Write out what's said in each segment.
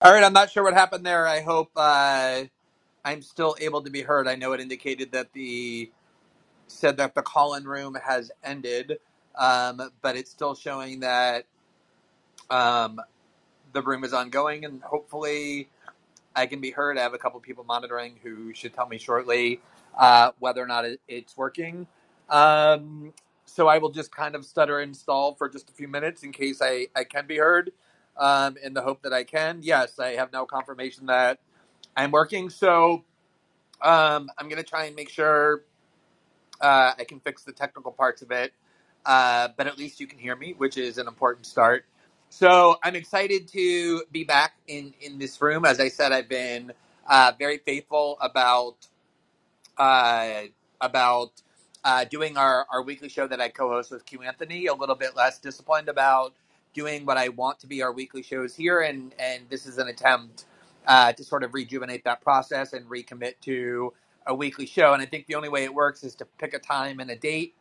All right, I'm not sure what happened there. I hope uh, I'm still able to be heard. I know it indicated that the said that the call-in room has ended, um, but it's still showing that um, the room is ongoing, and hopefully I can be heard. I have a couple people monitoring who should tell me shortly uh, whether or not it, it's working. Um, so I will just kind of stutter and stall for just a few minutes in case I, I can be heard. Um, in the hope that I can. Yes, I have no confirmation that I'm working. So um, I'm going to try and make sure uh, I can fix the technical parts of it. Uh, but at least you can hear me, which is an important start. So I'm excited to be back in, in this room. As I said, I've been uh, very faithful about uh, about uh, doing our, our weekly show that I co-host with Q Anthony. A little bit less disciplined about doing what I want to be our weekly shows here, and and this is an attempt uh, to sort of rejuvenate that process and recommit to a weekly show. And I think the only way it works is to pick a time and a date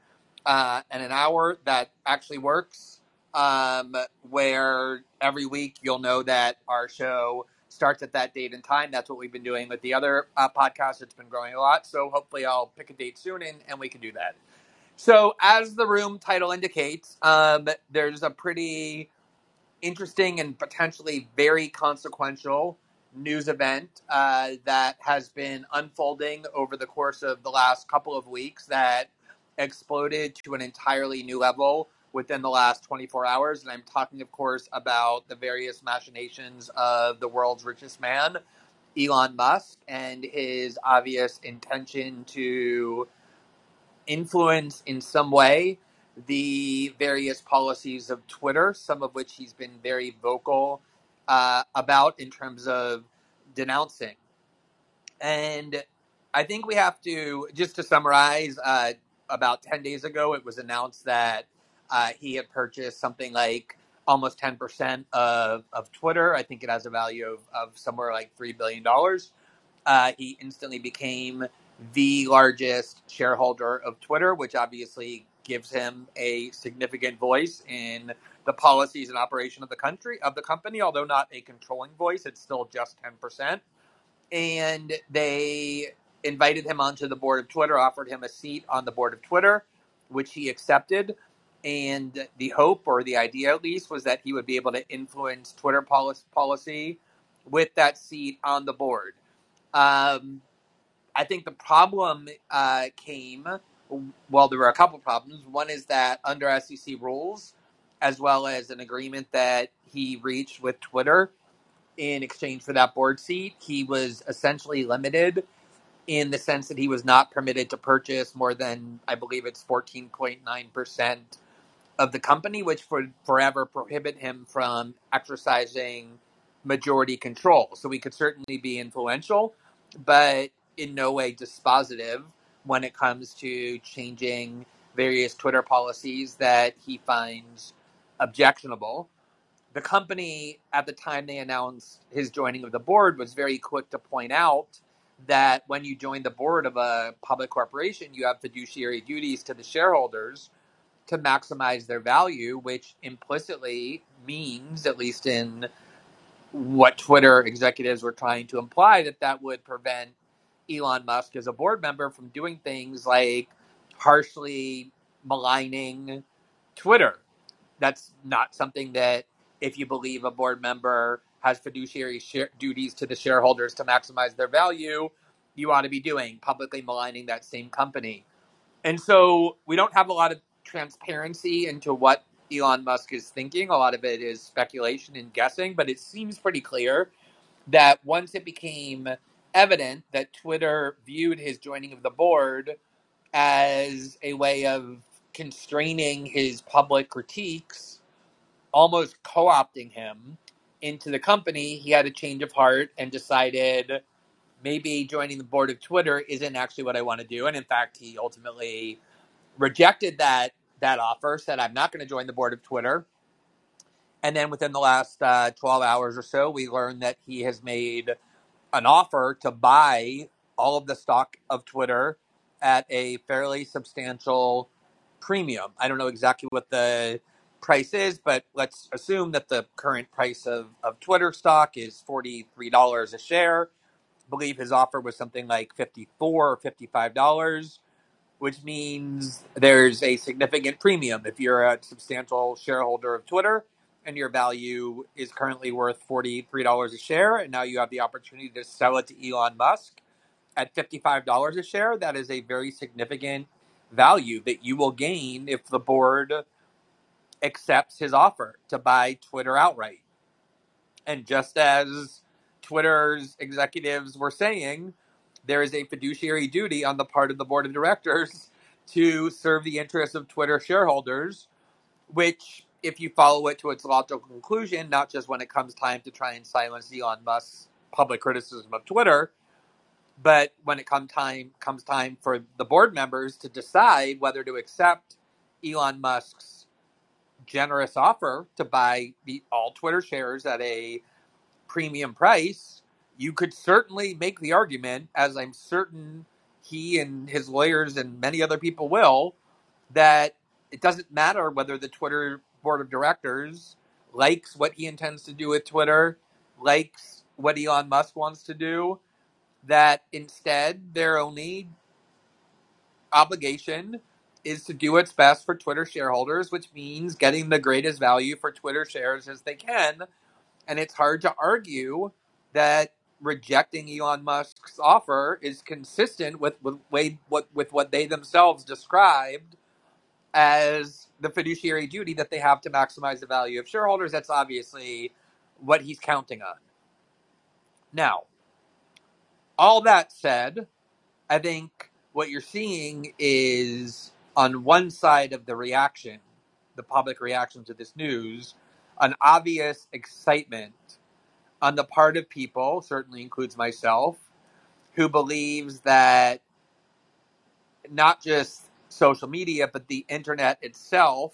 uh, and an hour that actually works. Um, where every week you'll know that our show starts at that date and time. That's what we've been doing with the other uh, podcast. It's been growing a lot. So hopefully I'll pick a date soon and, and we can do that. So as the room title indicates, um, there's a pretty interesting and potentially very consequential news event uh, that has been unfolding over the course of the last couple of weeks that exploded to an entirely new level within the last 24 hours. And I'm talking, of course, about the various machinations of the world's richest man, Elon Musk, and his obvious intention to influence in some way the various policies of Twitter, some of which he's been very vocal uh, about in terms of denouncing. And I think we have to, just to summarize, uh, about 10 days ago, it was announced that uh, he had purchased something like almost 10% of, of Twitter. I think it has a value of, of somewhere like $3 billion. Uh, he instantly became the largest shareholder of Twitter, which obviously gives him a significant voice in the policies and operation of the country of the company. Although not a controlling voice, it's still just ten percent. And they invited him onto the board of Twitter, offered him a seat on the board of Twitter, which he accepted. And the hope, or the idea at least, was that he would be able to influence Twitter policy with that seat on the board. Um, I think the problem uh, came, well, there were a couple problems. One is that under SEC rules, as well as an agreement that he reached with Twitter in exchange for that board seat, he was essentially limited in the sense that he was not permitted to purchase more than, I believe it's 14.9% of the company, which would forever prohibit him from exercising majority control. So he could certainly be influential, but in no way dispositive when it comes to changing various Twitter policies that he finds objectionable. The company, at the time they announced his joining of the board, was very quick to point out that when you join the board of a public corporation, you have fiduciary duties to the shareholders to maximize their value, which implicitly means, at least in what Twitter executives were trying to imply, that that would prevent Elon Musk as a board member from doing things like harshly maligning Twitter. That's not something that, if you believe a board member has fiduciary share- duties to the shareholders to maximize their value, you ought to be doing, publicly maligning that same company. And so we don't have a lot of transparency into what Elon Musk is thinking. A lot of it is speculation and guessing, but it seems pretty clear that once it became evident that Twitter viewed his joining of the board as a way of constraining his public critiques, almost co opting him into the company, he had a change of heart and decided maybe joining the board of Twitter isn't actually what I want to do. And in fact, he ultimately rejected that that offer, said, I'm not going to join the board of Twitter. And then within the last uh, 12 hours or so, we learned that he has made an offer to buy all of the stock of Twitter at a fairly substantial premium. I don't know exactly what the price is, but let's assume that the current price of, of Twitter stock is $43 a share. I believe his offer was something like 54 or $55, which means there's a significant premium if you're a substantial shareholder of Twitter and your value is currently worth $43 a share, and now you have the opportunity to sell it to Elon Musk at $55 a share. That is a very significant value that you will gain if the board accepts his offer to buy Twitter outright. And just as Twitter's executives were saying, there is a fiduciary duty on the part of the board of directors to serve the interests of Twitter shareholders, which, if you follow it to its logical conclusion, not just when it comes time to try and silence Elon Musk's public criticism of Twitter, but when it comes time comes time for the board members to decide whether to accept Elon Musk's generous offer to buy the all Twitter shares at a premium price, you could certainly make the argument, as I'm certain he and his lawyers and many other people will, that it doesn't matter whether the Twitter board of directors likes what he intends to do with Twitter, likes what Elon Musk wants to do, that instead their only obligation is to do what's best for Twitter shareholders, which means getting the greatest value for Twitter shares as they can. And it's hard to argue that rejecting Elon Musk's offer is consistent with, with what with what they themselves described as the fiduciary duty that they have to maximize the value of shareholders. That's obviously what he's counting on. Now, all that said, I think what you're seeing is on one side of the reaction, the public reaction to this news, an obvious excitement on the part of people, certainly includes myself, who believes that not just social media, but the internet itself,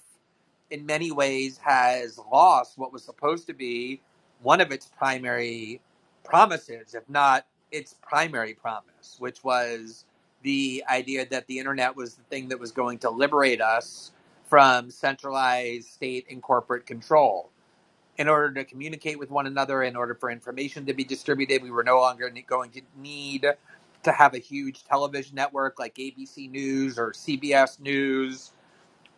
in many ways, has lost what was supposed to be one of its primary promises, if not its primary promise, which was the idea that the internet was the thing that was going to liberate us from centralized state and corporate control. In order to communicate with one another, in order for information to be distributed, we were no longer going to need to have a huge television network like ABC News or CBS News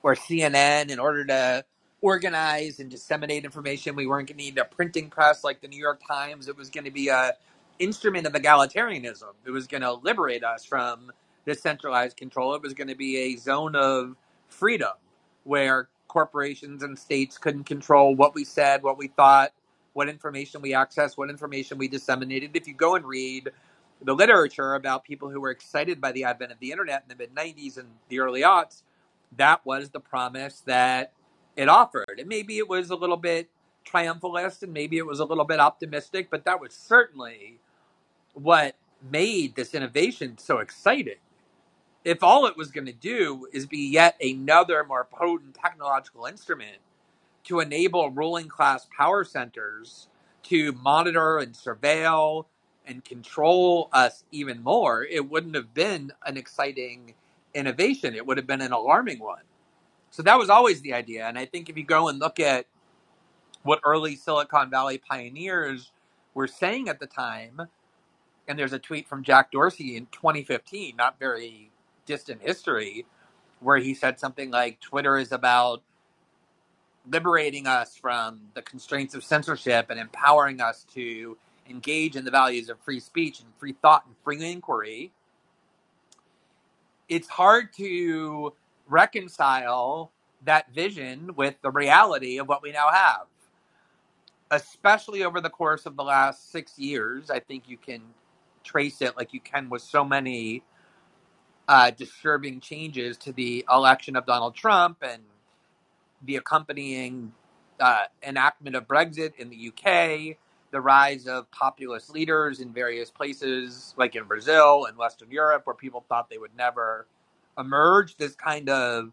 or CNN in order to organize and disseminate information. We weren't going to need a printing press like the New York Times. It was going to be a instrument of egalitarianism. It was going to liberate us from this centralized control. It was going to be a zone of freedom where corporations and states couldn't control what we said, what we thought, what information we accessed, what information we disseminated. If you go and read the literature about people who were excited by the advent of the internet in the mid 90s and the early aughts, that was the promise that it offered. And maybe it was a little bit triumphalist and maybe it was a little bit optimistic, but that was certainly what made this innovation so exciting. If all it was going to do is be yet another more potent technological instrument to enable ruling class power centers to monitor and surveil and control us even more, it wouldn't have been an exciting innovation. It would have been an alarming one. So that was always the idea. And I think if you go and look at what early Silicon Valley pioneers were saying at the time, and there's a tweet from Jack Dorsey in 2015, not very distant history, where he said something like Twitter is about liberating us from the constraints of censorship and empowering us to engage in the values of free speech and free thought and free inquiry. It's hard to reconcile that vision with the reality of what we now have. Especially over the course of the last six years, I think you can trace it like you can with so many uh, disturbing changes to the election of Donald Trump and the accompanying uh, enactment of Brexit in the UK, the rise of populist leaders in various places, like in Brazil and Western Europe, where people thought they would never emerge, this kind of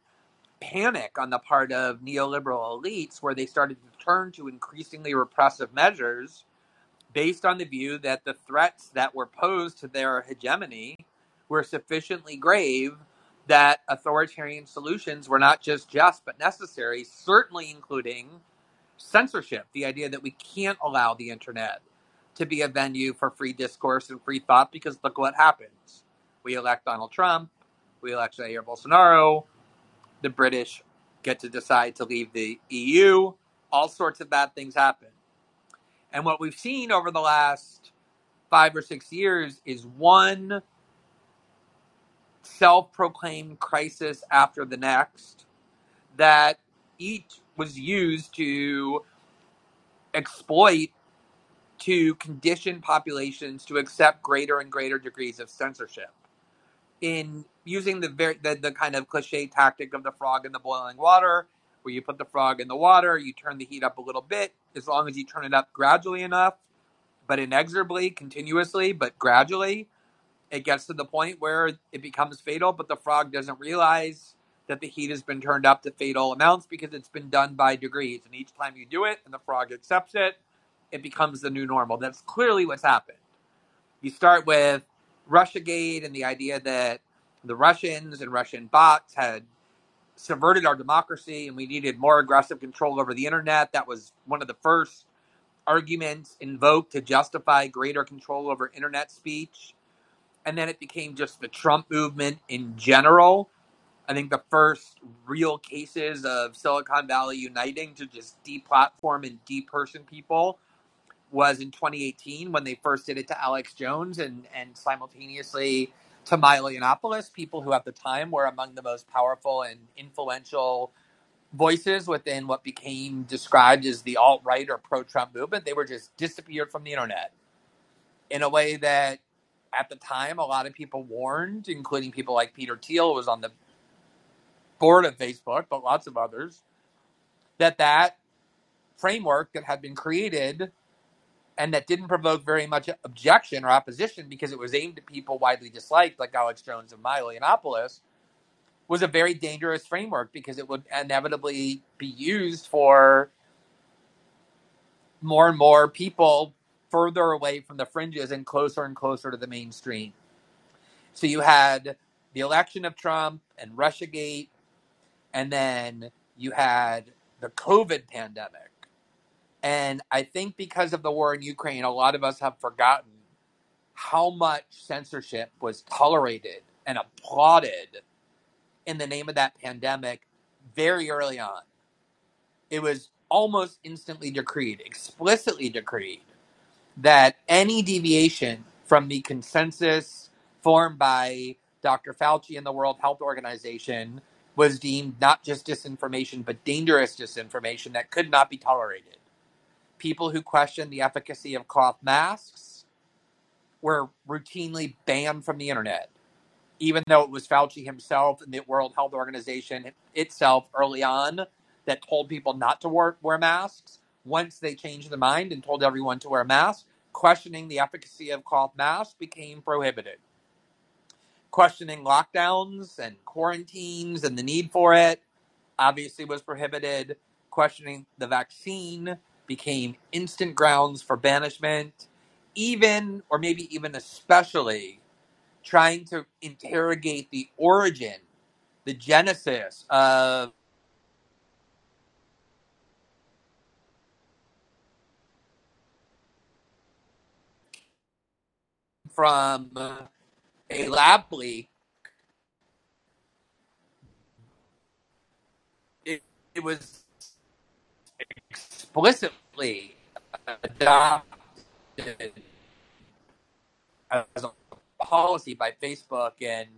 panic on the part of neoliberal elites, where they started to turn to increasingly repressive measures based on the view that the threats that were posed to their hegemony were sufficiently grave that authoritarian solutions were not just just but necessary, certainly including censorship, the idea that we can't allow the internet to be a venue for free discourse and free thought because look what happens. We elect Donald Trump, we elect Jair Bolsonaro, the British get to decide to leave the EU, all sorts of bad things happen. And what we've seen over the last five or six years is one self proclaimed crisis after the next that each was used to exploit to condition populations to accept greater and greater degrees of censorship. In using the very the, the kind of cliche tactic of the frog in the boiling water where you put the frog in the water you turn the heat up a little bit as long as you turn it up gradually enough but inexorably continuously but gradually it gets to the point where it becomes fatal but the frog doesn't realize that the heat has been turned up to fatal amounts because it's been done by degrees and each time you do it and the frog accepts it it becomes the new normal that's clearly what's happened you start with Russiagate and the idea that the Russians and Russian bots had subverted our democracy and we needed more aggressive control over the internet. That was one of the first arguments invoked to justify greater control over internet speech. And then it became just the Trump movement in general. I think the first real cases of Silicon Valley uniting to just deplatform and deperson people was in 2018 when they first did it to Alex Jones and, and simultaneously to Milo Yiannopoulos, people who at the time were among the most powerful and influential voices within what became described as the alt right or pro Trump movement. They were just disappeared from the internet in a way that at the time a lot of people warned, including people like Peter Thiel, who was on the board of Facebook, but lots of others, that that framework that had been created and that didn't provoke very much objection or opposition because it was aimed at people widely disliked, like Alex Jones and Milo Yiannopoulos, was a very dangerous framework because it would inevitably be used for more and more people further away from the fringes and closer and closer to the mainstream. So you had the election of Trump and Russiagate, and then you had the COVID pandemic and I think because of the war in Ukraine, a lot of us have forgotten how much censorship was tolerated and applauded in the name of that pandemic very early on. It was almost instantly decreed, explicitly decreed, that any deviation from the consensus formed by Dr. Fauci and the World Health Organization was deemed not just disinformation, but dangerous disinformation that could not be tolerated people who questioned the efficacy of cloth masks were routinely banned from the internet, even though it was Fauci himself and the World Health Organization itself early on that told people not to wear, wear masks. Once they changed their mind and told everyone to wear masks, questioning the efficacy of cloth masks became prohibited. Questioning lockdowns and quarantines and the need for it obviously was prohibited. Questioning the vaccine became instant grounds for banishment, even, or maybe even especially, trying to interrogate the origin, the genesis of from a lab leak. It, it was explicitly adopted as a policy by Facebook and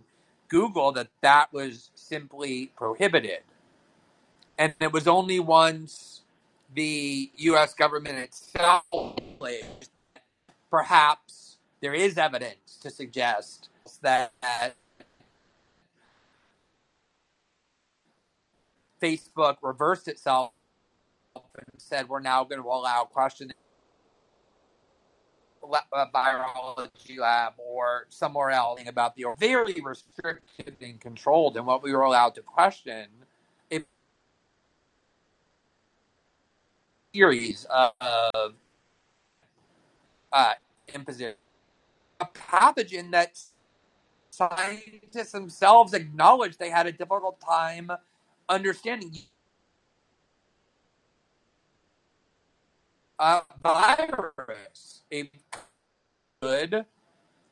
Google that that was simply prohibited. And it was only once the US government itself perhaps there is evidence to suggest that Facebook reversed itself and said we're now going to allow questioning a virology lab or somewhere else about the very restricted and controlled and what we were allowed to question a series of uh, imposition. A pathogen that's scientists themselves acknowledged they had a difficult time understanding a virus. It could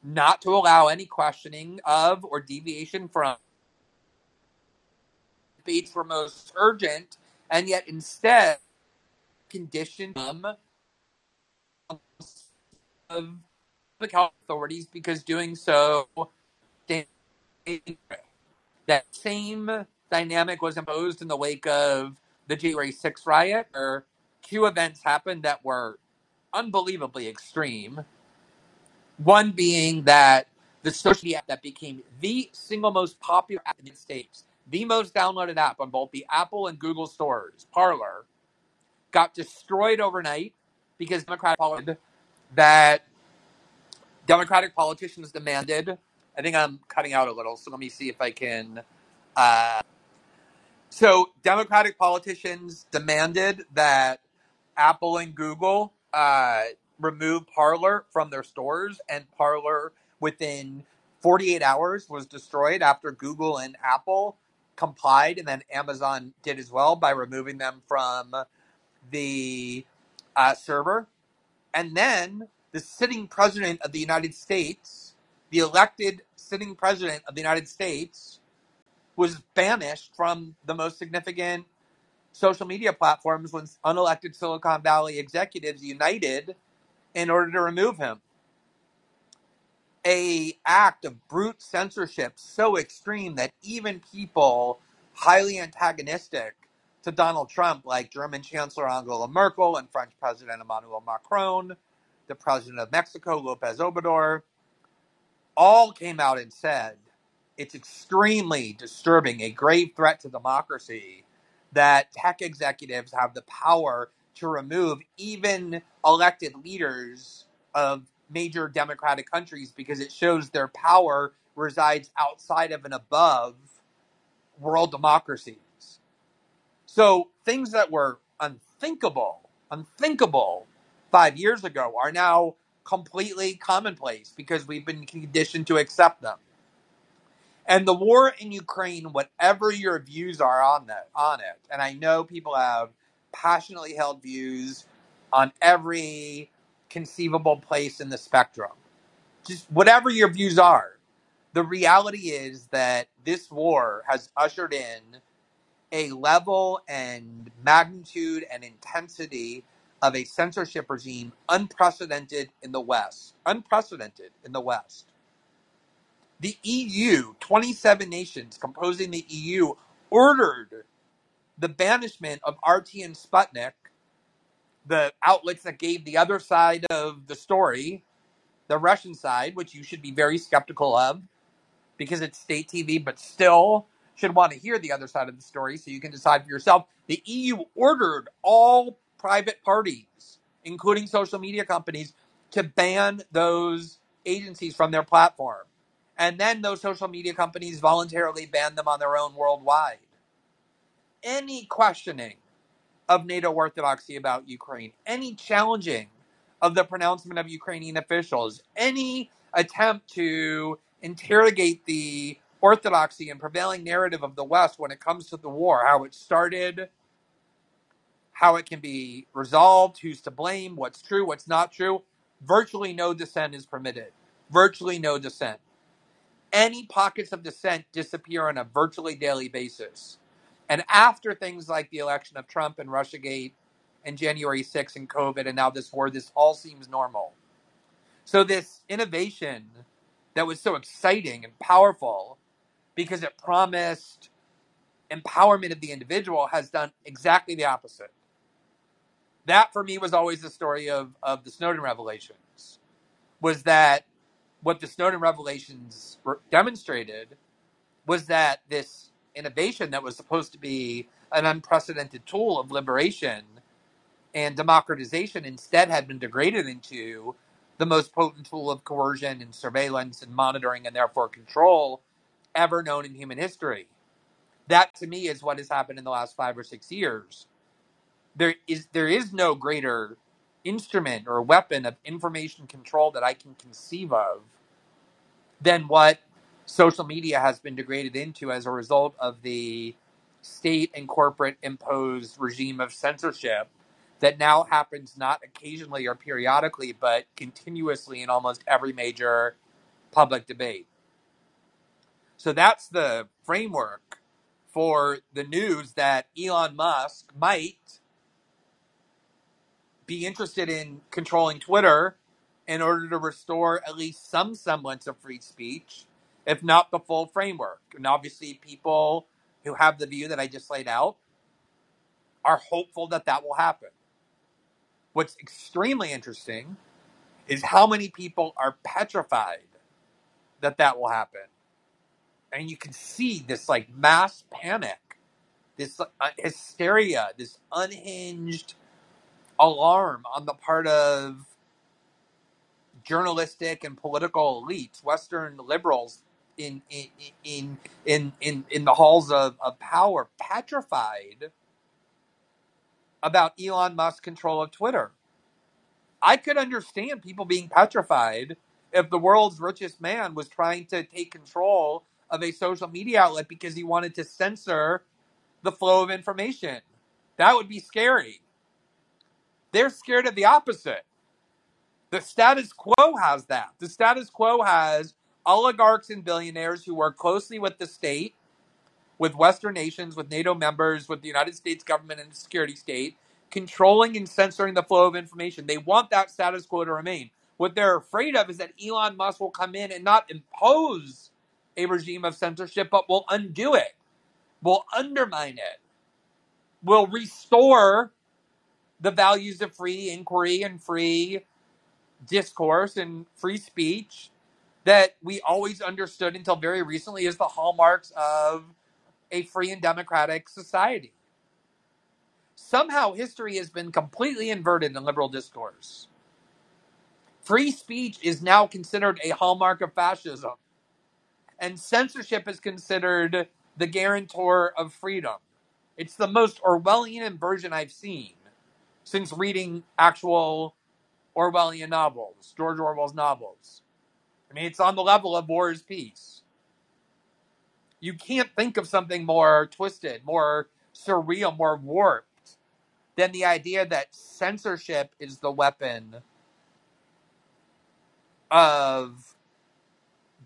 not to allow any questioning of or deviation from debates were most urgent, and yet instead condition them of public health authorities because doing so that same dynamic was imposed in the wake of the January 6th riot, where two events happened that were unbelievably extreme. One being that the social media app that became the single most popular app in the States, the most downloaded app on both the Apple and Google stores, Parler, got destroyed overnight because Democratic that Democratic politicians demanded. I think I'm cutting out a little, so let me see if I can. Uh, so Democratic politicians demanded that Apple and Google uh, remove Parler from their stores, and Parler within 48 hours was destroyed after Google and Apple complied, and then Amazon did as well by removing them from the uh, server. And then the sitting president of the United States, the elected sitting president of the United States, was banished from the most significant social media platforms when unelected Silicon Valley executives united in order to remove him. A act of brute censorship so extreme that even people highly antagonistic to Donald Trump, like German Chancellor Angela Merkel and French President Emmanuel Macron, the President of Mexico, Lopez Obrador, all came out and said it's extremely disturbing, a grave threat to democracy that tech executives have the power to remove even elected leaders of major democratic countries because it shows their power resides outside of and above world democracies. So things that were unthinkable, unthinkable five years ago are now completely commonplace because we've been conditioned to accept them. And the war in Ukraine, whatever your views are on that on it, and I know people have passionately held views on every conceivable place in the spectrum. Just whatever your views are, the reality is that this war has ushered in a level and magnitude and intensity of a censorship regime unprecedented in the West. Unprecedented in the West. The EU, 27 nations composing the EU, ordered the banishment of RT and Sputnik, the outlets that gave the other side of the story, the Russian side, which you should be very skeptical of because it's state TV, but still should want to hear the other side of the story so you can decide for yourself. The EU ordered all private parties, including social media companies, to ban those agencies from their platform. And then those social media companies voluntarily banned them on their own worldwide. Any questioning of NATO orthodoxy about Ukraine, any challenging of the pronouncement of Ukrainian officials, any attempt to interrogate the orthodoxy and prevailing narrative of the West when it comes to the war, how it started, how it can be resolved, who's to blame, what's true, what's not true. Virtually no dissent is permitted. Virtually no dissent any pockets of dissent disappear on a virtually daily basis. And after things like the election of Trump and Russiagate and January 6th and COVID and now this war, this all seems normal. So, this innovation that was so exciting and powerful because it promised empowerment of the individual has done exactly the opposite. That for me was always the story of, of the Snowden revelations was that what the Snowden revelations demonstrated was that this innovation that was supposed to be an unprecedented tool of liberation and democratization instead had been degraded into the most potent tool of coercion and surveillance and monitoring and therefore control ever known in human history. That to me is what has happened in the last five or six years. There is there is no greater instrument or weapon of information control that I can conceive of than what social media has been degraded into as a result of the state and corporate imposed regime of censorship that now happens not occasionally or periodically, but continuously in almost every major public debate. So that's the framework for the news that Elon Musk might be interested in controlling Twitter in order to restore at least some semblance of free speech, if not the full framework. And obviously, people who have the view that I just laid out are hopeful that that will happen. What's extremely interesting is how many people are petrified that that will happen. And you can see this like mass panic, this uh, hysteria, this unhinged alarm on the part of journalistic and political elites, Western liberals in in in in in, in the halls of, of power, petrified about Elon Musk's control of Twitter. I could understand people being petrified if the world's richest man was trying to take control of a social media outlet because he wanted to censor the flow of information. That would be scary. They're scared of the opposite. The status quo has that. The status quo has oligarchs and billionaires who work closely with the state, with Western nations, with NATO members, with the United States government and the security state, controlling and censoring the flow of information. They want that status quo to remain. What they're afraid of is that Elon Musk will come in and not impose a regime of censorship, but will undo it, will undermine it, will restore the values of free inquiry and free discourse and free speech that we always understood until very recently as the hallmarks of a free and democratic society. Somehow history has been completely inverted in liberal discourse. Free speech is now considered a hallmark of fascism, and censorship is considered the guarantor of freedom. It's the most Orwellian inversion I've seen since reading actual Orwellian novels, George Orwell's novels. I mean, it's on the level of War is Peace. You can't think of something more twisted, more surreal, more warped than the idea that censorship is the weapon of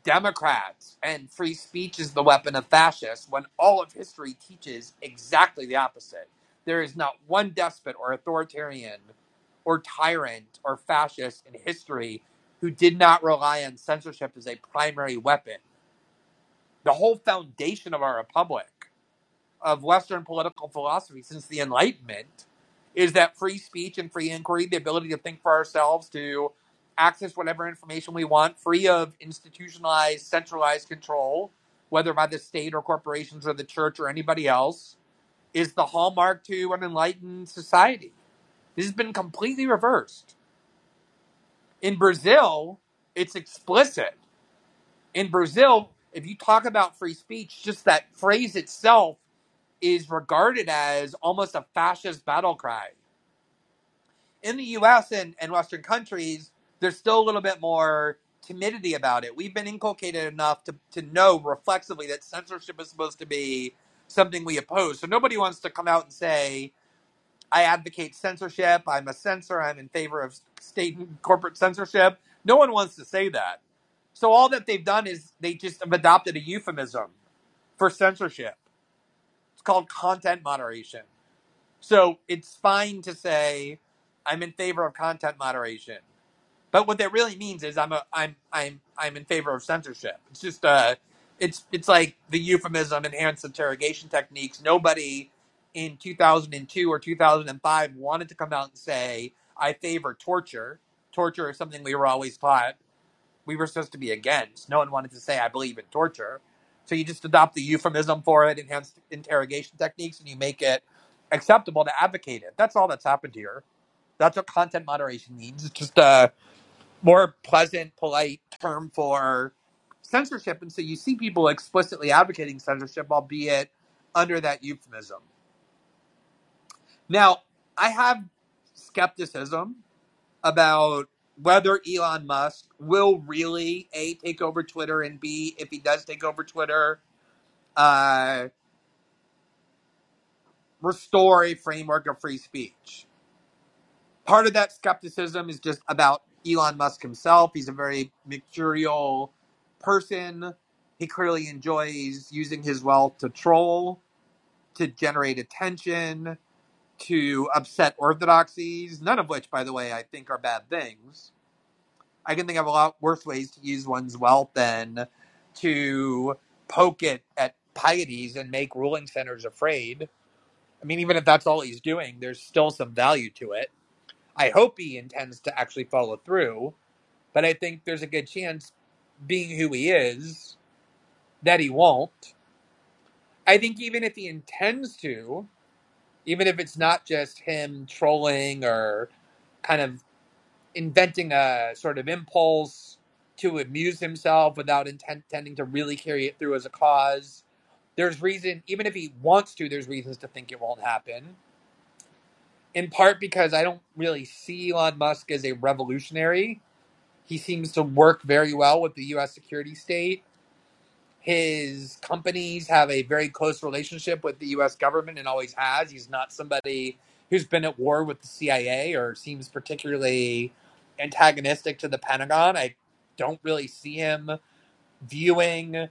Democrats and free speech is the weapon of fascists when all of history teaches exactly the opposite. There is not one despot or authoritarian or tyrant or fascist in history who did not rely on censorship as a primary weapon. The whole foundation of our republic, of Western political philosophy since the Enlightenment, is that free speech and free inquiry, the ability to think for ourselves, to access whatever information we want, free of institutionalized, centralized control, whether by the state or corporations or the church or anybody else, is the hallmark to an enlightened society. This has been completely reversed. In Brazil, it's explicit. In Brazil, if you talk about free speech, just that phrase itself is regarded as almost a fascist battle cry. In the US and, and Western countries, there's still a little bit more timidity about it. We've been inculcated enough to, to know reflexively that censorship is supposed to be something we oppose. So nobody wants to come out and say, I advocate censorship, I'm a censor, I'm in favor of state and corporate censorship. No one wants to say that. So all that they've done is they just have adopted a euphemism for censorship. It's called content moderation. So it's fine to say I'm in favor of content moderation. But what that really means is I'm a I'm I'm I'm in favor of censorship. It's just uh it's it's like the euphemism enhanced interrogation techniques. Nobody in 2002 or 2005 wanted to come out and say I favor torture. Torture is something we were always taught we were supposed to be against. No one wanted to say I believe in torture. So you just adopt the euphemism for it, enhanced interrogation techniques, and you make it acceptable to advocate it. That's all that's happened here. That's what content moderation means. It's just a more pleasant, polite term for censorship. And so you see people explicitly advocating censorship, albeit under that euphemism. Now, I have skepticism about whether Elon Musk will really a take over Twitter and b if he does take over Twitter, uh, restore a framework of free speech. Part of that skepticism is just about Elon Musk himself. He's a very mercurial person. He clearly enjoys using his wealth to troll, to generate attention, to upset orthodoxies, none of which, by the way, I think are bad things. I can think of a lot worse ways to use one's wealth than to poke it at pieties and make ruling centers afraid. I mean, even if that's all he's doing, there's still some value to it. I hope he intends to actually follow through, but I think there's a good chance, being who he is, that he won't. I think even if he intends to, even if it's not just him trolling or kind of inventing a sort of impulse to amuse himself without intending to really carry it through as a cause. There's reason, even if he wants to, there's reasons to think it won't happen. In part because I don't really see Elon Musk as a revolutionary. He seems to work very well with the U.S. security state. His companies have a very close relationship with the U.S. government and always has. He's not somebody who's been at war with the CIA or seems particularly antagonistic to the Pentagon. I don't really see him viewing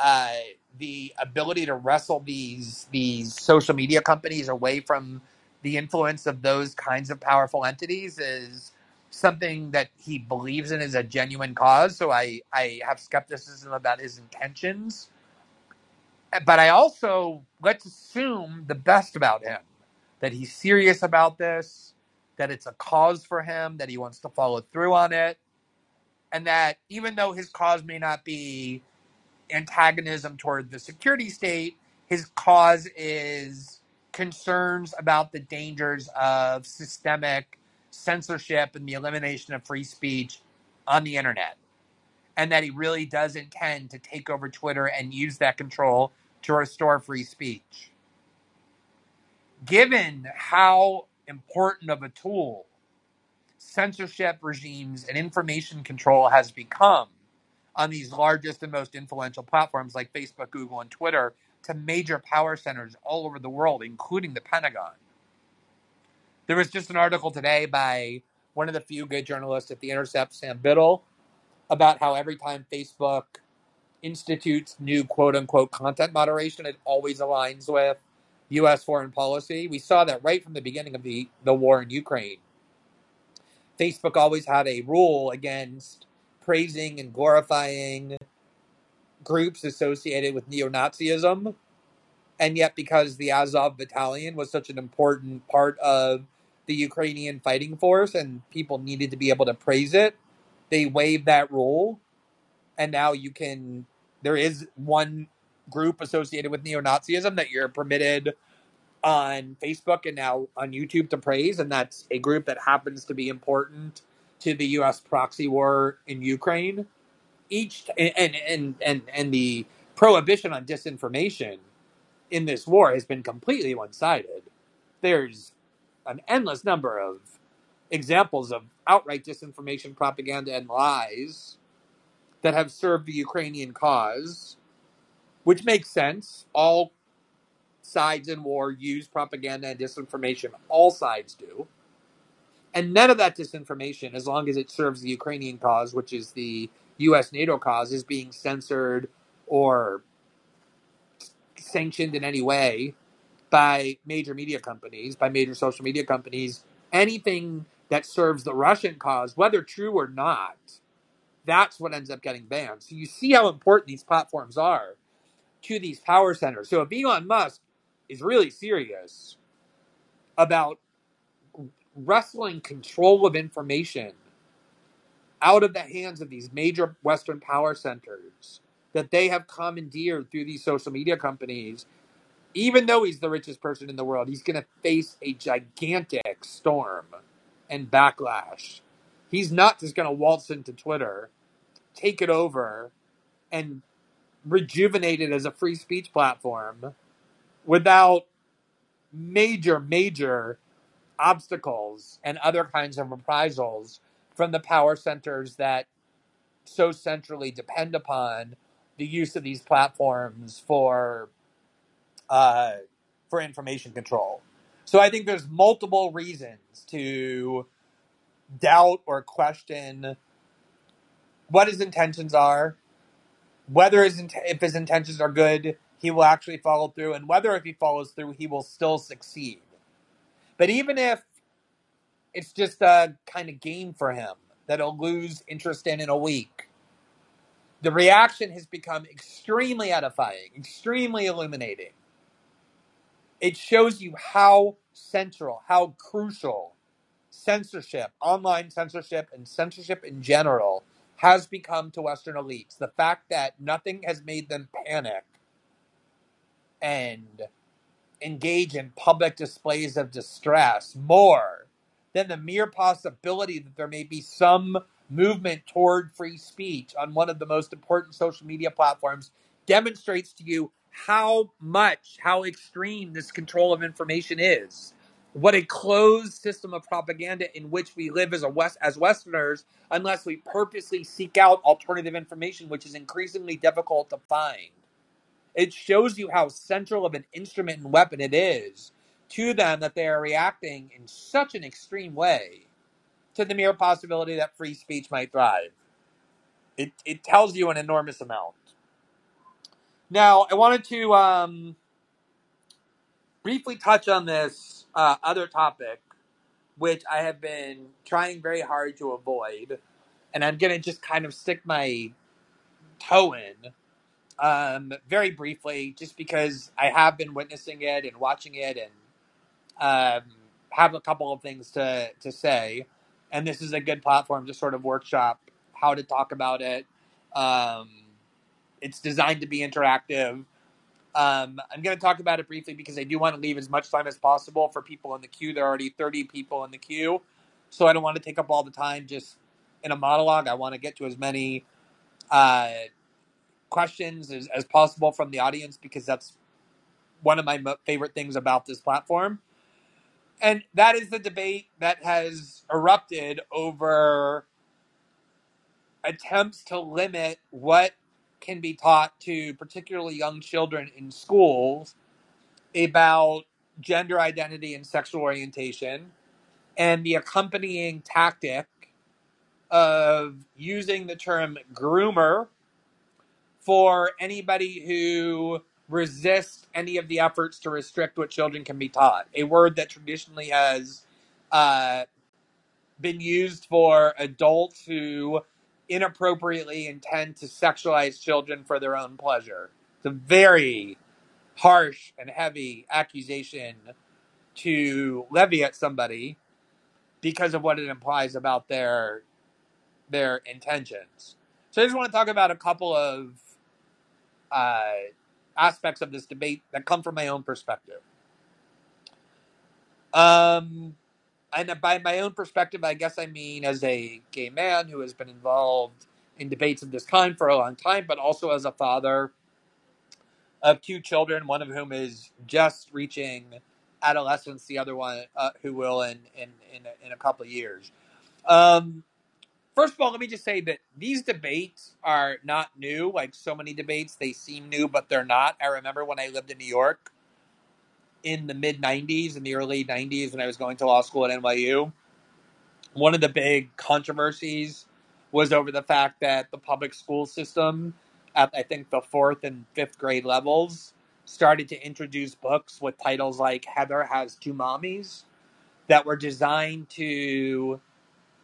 uh, the ability to wrestle these these social media companies away from the influence of those kinds of powerful entities is something that he believes in is a genuine cause. So I, I have skepticism about his intentions. But I also let's assume the best about him that he's serious about this, that it's a cause for him, that he wants to follow through on it, and that even though his cause may not be antagonism toward the security state, his cause is concerns about the dangers of systemic censorship and the elimination of free speech on the internet. And that he really does intend to take over Twitter and use that control to restore free speech. Given how important of a tool censorship regimes and information control has become on these largest and most influential platforms like Facebook, Google, and Twitter to major power centers all over the world, including the Pentagon. There was just an article today by one of the few good journalists at The Intercept, Sam Biddle, about how every time Facebook institutes new quote unquote content moderation, it always aligns with U.S. foreign policy. We saw that right from the beginning of the, the war in Ukraine. Facebook always had a rule against praising and glorifying groups associated with neo Nazism. And yet, because the Azov battalion was such an important part of the Ukrainian fighting force and people needed to be able to praise it, they waived that rule. And now you can, there is one group associated with neo Nazism that you're permitted on Facebook and now on YouTube to praise. And that's a group that happens to be important to the U.S. proxy war in Ukraine. Each and and and and the prohibition on disinformation in this war has been completely one-sided. There's an endless number of examples of outright disinformation, propaganda, and lies that have served the Ukrainian cause, which makes sense. All sides in war use propaganda and disinformation. All sides do. And none of that disinformation, as long as it serves the Ukrainian cause, which is the U.S. NATO cause, is being censored or sanctioned in any way by major media companies, by major social media companies. Anything that serves the Russian cause, whether true or not, that's what ends up getting banned. So you see how important these platforms are to these power centers. So if Elon Musk is really serious about wrestling control of information out of the hands of these major Western power centers that they have commandeered through these social media companies, even though he's the richest person in the world, he's going to face a gigantic storm and backlash. He's not just going to waltz into Twitter, take it over, and rejuvenate it as a free speech platform without major, major obstacles and other kinds of reprisals from the power centers that so centrally depend upon the use of these platforms for for information control. So I think there's multiple reasons to doubt or question what his intentions are, whether his if his intentions are good, he will actually follow through, and whether if he follows through, he will still succeed. But even if it's just a kind of game for him that he'll lose interest in in a week, the reaction has become extremely edifying, extremely illuminating. It shows you how central, how crucial censorship, online censorship, and censorship in general has become to Western elites. The fact that nothing has made them panic and engage in public displays of distress more than the mere possibility that there may be some movement toward free speech on one of the most important social media platforms demonstrates to you how much, how extreme this control of information is. What a closed system of propaganda in which we live as a West as Westerners, unless we purposely seek out alternative information, which is increasingly difficult to find. It shows you how central of an instrument and weapon it is to them that they are reacting in such an extreme way to the mere possibility that free speech might thrive. It, it tells you an enormous amount. Now, I wanted to um, briefly touch on this uh, other topic, which I have been trying very hard to avoid, and I'm going to just kind of stick my toe in um, very briefly, just because I have been witnessing it and watching it and um, have a couple of things to, to say. And this is a good platform to sort of workshop how to talk about it. Um, it's designed to be interactive. Um, I'm going to talk about it briefly because I do want to leave as much time as possible for people in the queue. There are already 30 people in the queue, so I don't want to take up all the time just in a monologue. I want to get to as many uh, questions as, as possible from the audience because that's one of my favorite things about this platform. And that is the debate that has erupted over attempts to limit what can be taught to particularly young children in schools about gender identity and sexual orientation and the accompanying tactic of using the term groomer for anybody who resists any of the efforts to restrict what children can be taught. A word that traditionally has uh, been used for adults who inappropriately intend to sexualize children for their own pleasure. It's a very harsh and heavy accusation to levy at somebody because of what it implies about their their intentions. So I just want to talk about a couple of uh, aspects of this debate that come from my own perspective. Um, and by my own perspective, I guess I mean as a gay man who has been involved in debates of this kind for a long time, but also as a father of two children, one of whom is just reaching adolescence, the other one uh, who will in in in a, in a couple of years. Um, first of all, let me just say that these debates are not new. Like so many debates, they seem new, but they're not. I remember when I lived in New York in the mid 90s and the early 90s when I was going to law school at NYU. One of the big controversies was over the fact that the public school system at I think the fourth and fifth grade levels started to introduce books with titles like Heather Has Two Mommies that were designed to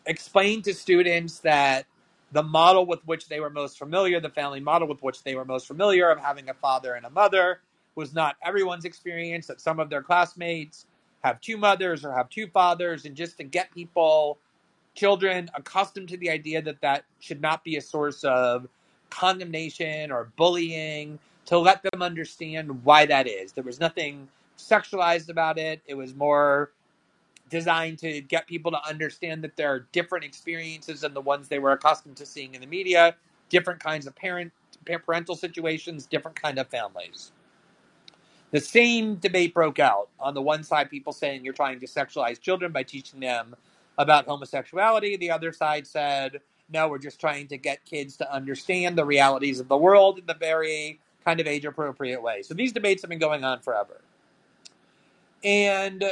explain to students that the model with which they were most familiar, the family model with which they were most familiar of having a father and a mother, was not everyone's experience, that some of their classmates have two mothers or have two fathers, and just to get people, children, accustomed to the idea that that should not be a source of condemnation or bullying, to let them understand why that is. There was nothing sexualized about it, it was more designed to get people to understand that there are different experiences than the ones they were accustomed to seeing in the media, different kinds of parent parental situations, different kind of families. The same debate broke out. On the one side, people saying you're trying to sexualize children by teaching them about homosexuality. The other side said, no, we're just trying to get kids to understand the realities of the world in the very kind of age appropriate way. So these debates have been going on forever. And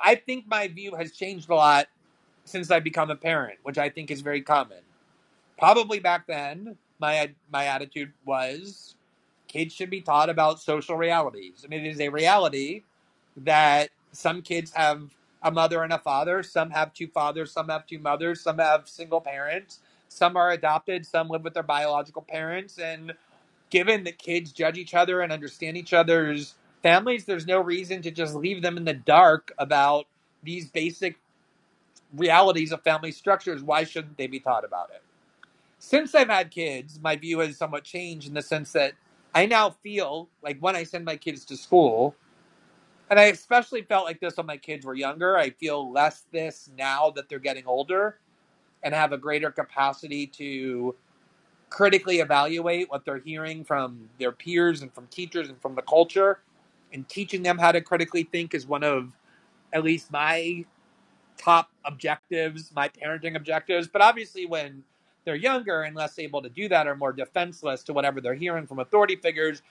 I think my view has changed a lot since I've become a parent, which I think is very common. Probably back then, my my attitude was kids should be taught about social realities. And it is a reality that some kids have a mother and a father, some have two fathers, some have two mothers, some have single parents, some are adopted, some live with their biological parents. And given that kids judge each other and understand each other's families, there's no reason to just leave them in the dark about these basic realities of family structures. Why shouldn't they be taught about it? Since I've had kids, my view has somewhat changed in the sense that I now feel like when I send my kids to school, and I especially felt like this when my kids were younger, I feel less this now that they're getting older and have a greater capacity to critically evaluate what they're hearing from their peers and from teachers and from the culture. And teaching them how to critically think is one of at least my top objectives, my parenting objectives. But obviously, when they're younger and less able to do that or more defenseless to whatever they're hearing from authority figures,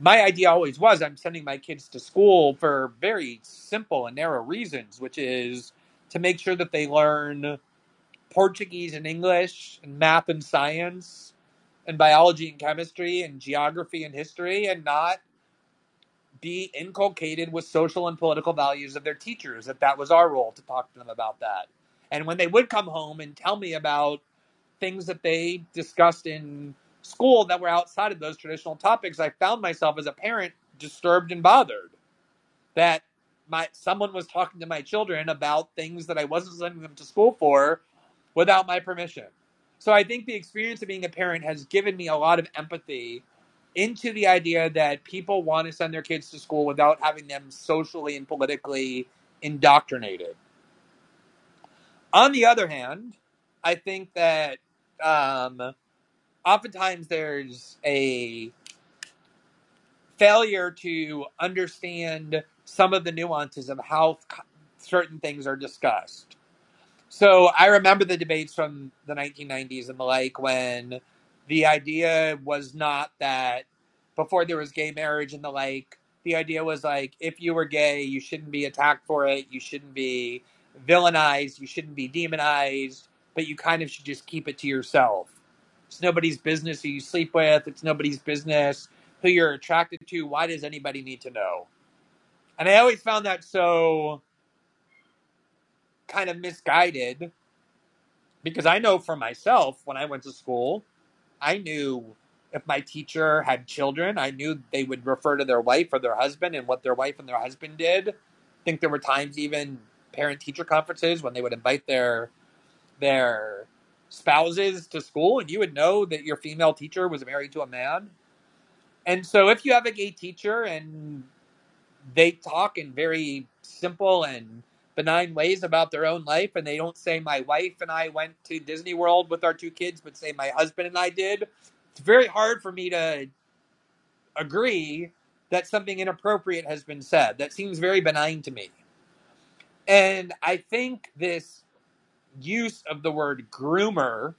my idea always was I'm sending my kids to school for very simple and narrow reasons, which is to make sure that they learn Portuguese and English and math and science and biology and chemistry and geography and history and not be inculcated with social and political values of their teachers that that was our role to talk to them about that. And when they would come home and tell me about things that they discussed in school that were outside of those traditional topics i found myself as a parent disturbed and bothered that my someone was talking to my children about things that i wasn't sending them to school for without my permission so I think the experience of being a parent has given me a lot of empathy into the idea that people want to send their kids to school without having them socially and politically indoctrinated. On the other hand, I think that um, oftentimes there's a failure to understand some of the nuances of how certain things are discussed. So I remember the debates from the 1990s and the like when the idea was not that before there was gay marriage and the like, the idea was like if you were gay, you shouldn't be attacked for it, you shouldn't be villainized, you shouldn't be demonized, but you kind of should just keep it to yourself. It's nobody's business who you sleep with, it's nobody's business who you're attracted to. Why does anybody need to know? And I always found that so kind of misguided because I know for myself when I went to school, I knew if my teacher had children, I knew they would refer to their wife or their husband and what their wife and their husband did. I think there were times even parent teacher conferences when they would invite their their spouses to school and you would know that your female teacher was married to a man. And so if you have a gay teacher and they talk in very simple and benign ways about their own life and they don't say my wife and I went to Disney World with our two kids, but say my husband and I did, it's very hard for me to agree that something inappropriate has been said. That seems very benign to me. And I think this use of the word groomer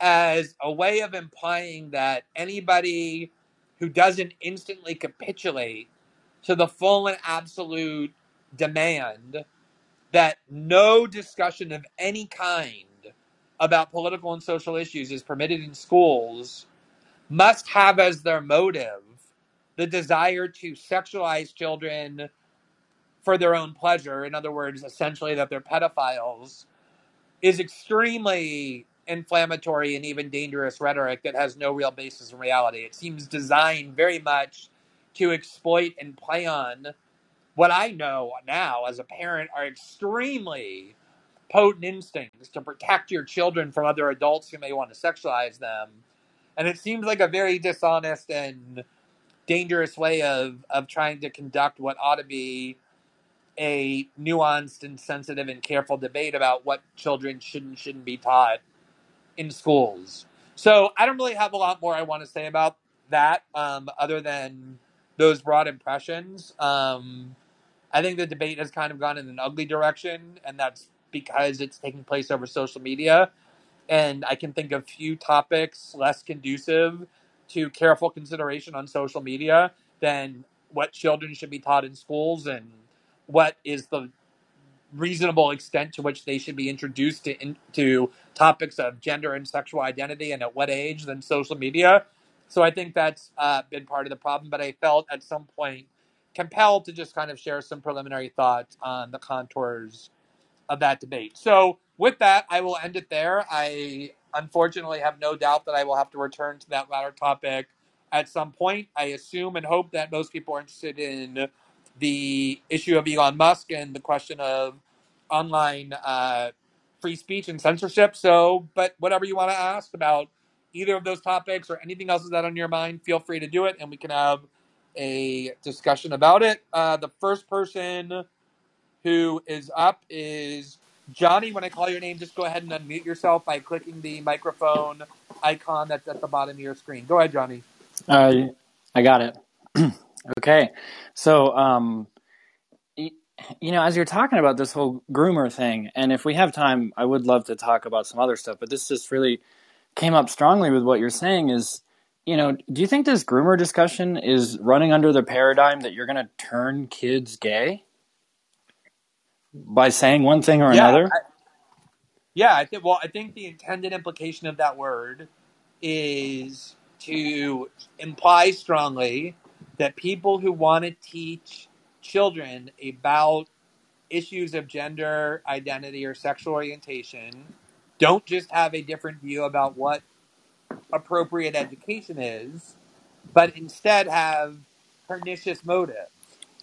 as a way of implying that anybody who doesn't instantly capitulate to the full and absolute demand that no discussion of any kind about political and social issues is permitted in schools must have as their motive the desire to sexualize children for their own pleasure. In other words, essentially that they're pedophiles, is extremely inflammatory and even dangerous rhetoric that has no real basis in reality. It seems designed very much to exploit and play on what I know now as a parent are extremely potent instincts to protect your children from other adults who may want to sexualize them. And it seems like a very dishonest and dangerous way of, of trying to conduct what ought to be a nuanced and sensitive and careful debate about what children should and shouldn't be taught in schools. So I don't really have a lot more I want to say about that, um, other than those broad impressions. Um, I think the debate has kind of gone in an ugly direction, and that's because it's taking place over social media. And I can think of few topics less conducive to careful consideration on social media than what children should be taught in schools and what is the reasonable extent to which they should be introduced to into topics of gender and sexual identity and at what age than social media. So I think that's uh, been part of the problem. But I felt at some point compelled to just kind of share some preliminary thoughts on the contours of that debate. So with that, I will end it there. I unfortunately have no doubt that I will have to return to that latter topic at some point. I assume and hope that most people are interested in the issue of Elon Musk and the question of online uh, free speech and censorship. So, but whatever you want to ask about either of those topics or anything else is that on your mind, feel free to do it and we can have a discussion about it. Uh, the first person who is up is Johnny. When I call your name, just go ahead and unmute yourself by clicking the microphone icon that's at the bottom of your screen. Go ahead, Johnny. Uh, I got it. okay. So, um, you know, as you're talking about this whole groomer thing, and if we have time, I would love to talk about some other stuff, but this just really came up strongly with what you're saying is you know, do you think this groomer discussion is running under the paradigm that you're going to turn kids gay by saying one thing or Yeah, another? I, yeah. I think. Well, I think the intended implication of that word is to imply strongly that people who want to teach children about issues of gender identity or sexual orientation don't just have a different view about what appropriate education is, but instead have pernicious motives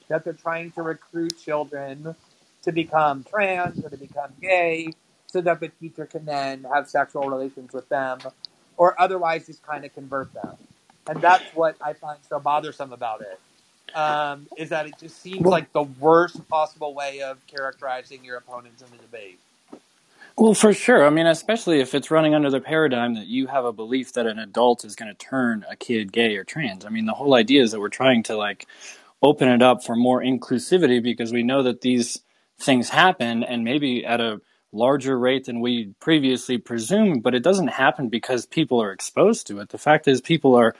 that they're trying to recruit children to become trans or to become gay so that the teacher can then have sexual relations with them or otherwise just kind of convert them. And that's what I find so bothersome about it. Um, is that it just seems Well, like the worst possible way of characterizing your opponents in the debate. well, for sure. I mean, especially if it's running under the paradigm that you have a belief that an adult is going to turn a kid gay or trans. I mean, the whole idea is that we're trying to like open it up for more inclusivity because we know that these things happen and maybe at a larger rate than we previously presumed, but it doesn't happen because people are exposed to it. The fact is, people are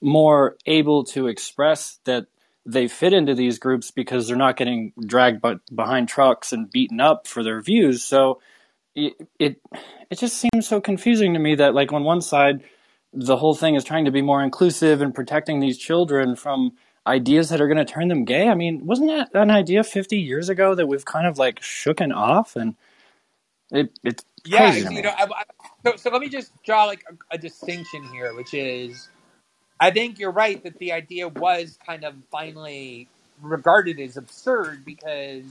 more able to express that they fit into these groups because they're not getting dragged but behind trucks and beaten up for their views. So it, it it just seems so confusing to me that like on one side the whole thing is trying to be more inclusive and protecting these children from ideas that are going to turn them gay. I mean, wasn't that an idea 50 years ago that we've kind of like shooken off and it it's Yeah, you know, I, I, so, so let me just draw like a, a distinction here, which is I think you're right that the idea was kind of finally regarded as absurd because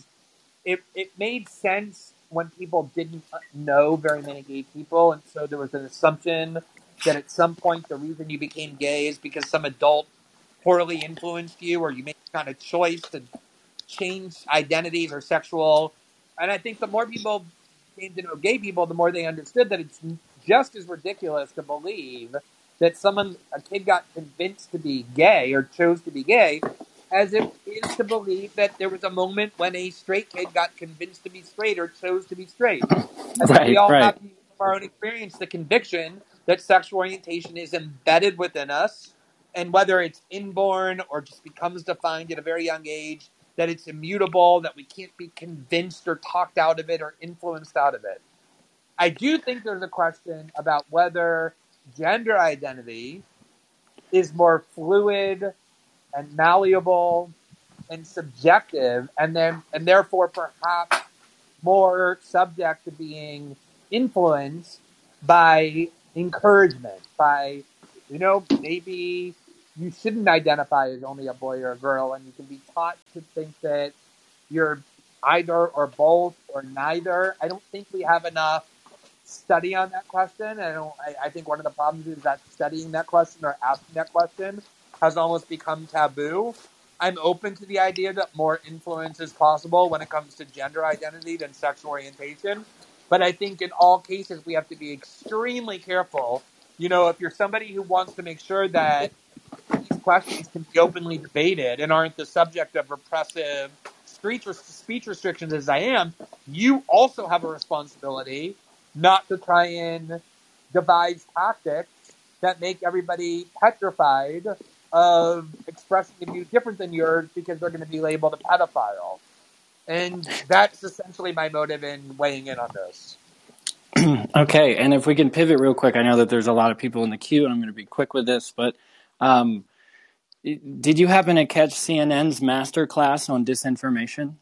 it it made sense when people didn't know very many gay people, and so there was an assumption that at some point the reason you became gay is because some adult poorly influenced you, or you made kind of choice to change identities or sexual. And I think the more people came to know gay people, the more they understood that it's just as ridiculous to believe that someone, a kid got convinced to be gay or chose to be gay, as if it is to believe that there was a moment when a straight kid got convinced to be straight or chose to be straight. I think we Right, all right. have from our own experience the conviction that sexual orientation is embedded within us, and whether it's inborn or just becomes defined at a very young age, that it's immutable, that we can't be convinced or talked out of it or influenced out of it. I do think there's a question about whether gender identity is more fluid and malleable and subjective and then and therefore perhaps more subject to being influenced by encouragement by you know maybe you shouldn't identify as only a boy or a girl and you can be taught to think that you're either or both or neither. I don't think we have enough study on that question. Don't. I, I think one of the problems is that studying that question or asking that question has almost become taboo. I'm open to the idea that more influence is possible when it comes to gender identity than sexual orientation, but I think in all cases we have to be extremely careful. You know, if you're somebody who wants to make sure that these questions can be openly debated and aren't the subject of repressive speech, speech restrictions as I am, you also have a responsibility not to try and devise tactics that make everybody petrified of expressing a view different than yours because they're going to be labeled a pedophile. And that's essentially my motive in weighing in on this. okay, and if we can pivot real quick, I know that there's a lot of people in the queue, and I'm going to be quick with this, but um, did you happen to catch CNN's master class on disinformation?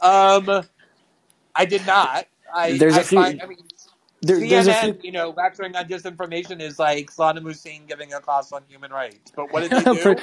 Um, I did not. I, there's I a few. Find, I mean, there, CNN, few... you know, lecturing on disinformation is like Saddam Hussein giving a class on human rights. But what did they do?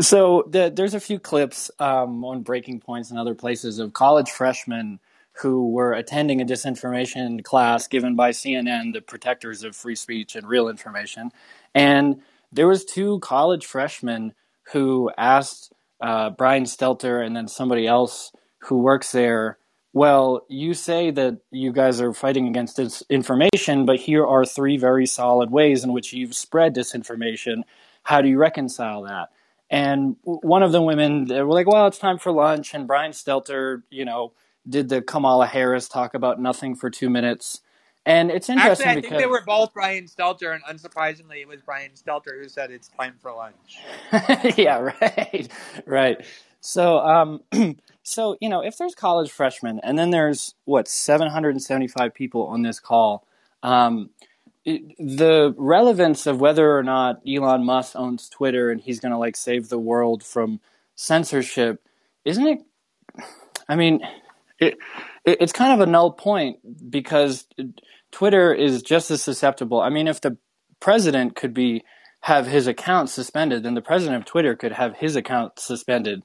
so the, there's a few clips um, on Breaking Points and other places of college freshmen who were attending a disinformation class given by CNN, the protectors of free speech and real information, and there was two college freshmen who asked uh, Brian Stelter and then somebody else who works there well, you say that you guys are fighting against disinformation, but here are three very solid ways in which you've spread disinformation. How do you reconcile that? And one of the women they were like, well, it's time for lunch. And Brian Stelter, you know, did the Kamala Harris talk about nothing for two minutes. And it's interesting Actually, I because think they were both Brian Stelter, and unsurprisingly, it was Brian Stelter who said it's time for lunch. yeah, right, right. So, um, so you know, if there's college freshmen, and then there's what 775 people on this call, um, it, the relevance of whether or not Elon Musk owns Twitter and he's going to like save the world from censorship, isn't it? I mean, it, it, it's kind of a null point because Twitter is just as susceptible. I mean, if the president could be have his account suspended, then the president of Twitter could have his account suspended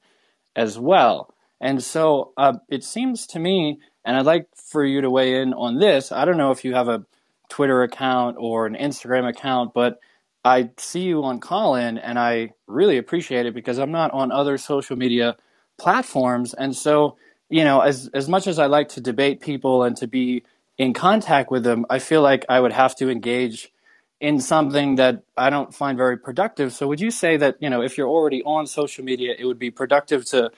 as well. And so uh, it seems to me, and I'd like for you to weigh in on this. I don't know if you have a Twitter account or an Instagram account, but I see you on Callin, and I really appreciate it because I'm not on other social media platforms. And so, you know, as as much as I like to debate people and to be in contact with them, I feel like I would have to engage in something that I don't find very productive. So would you say that, you know, if you're already on social media, it would be productive to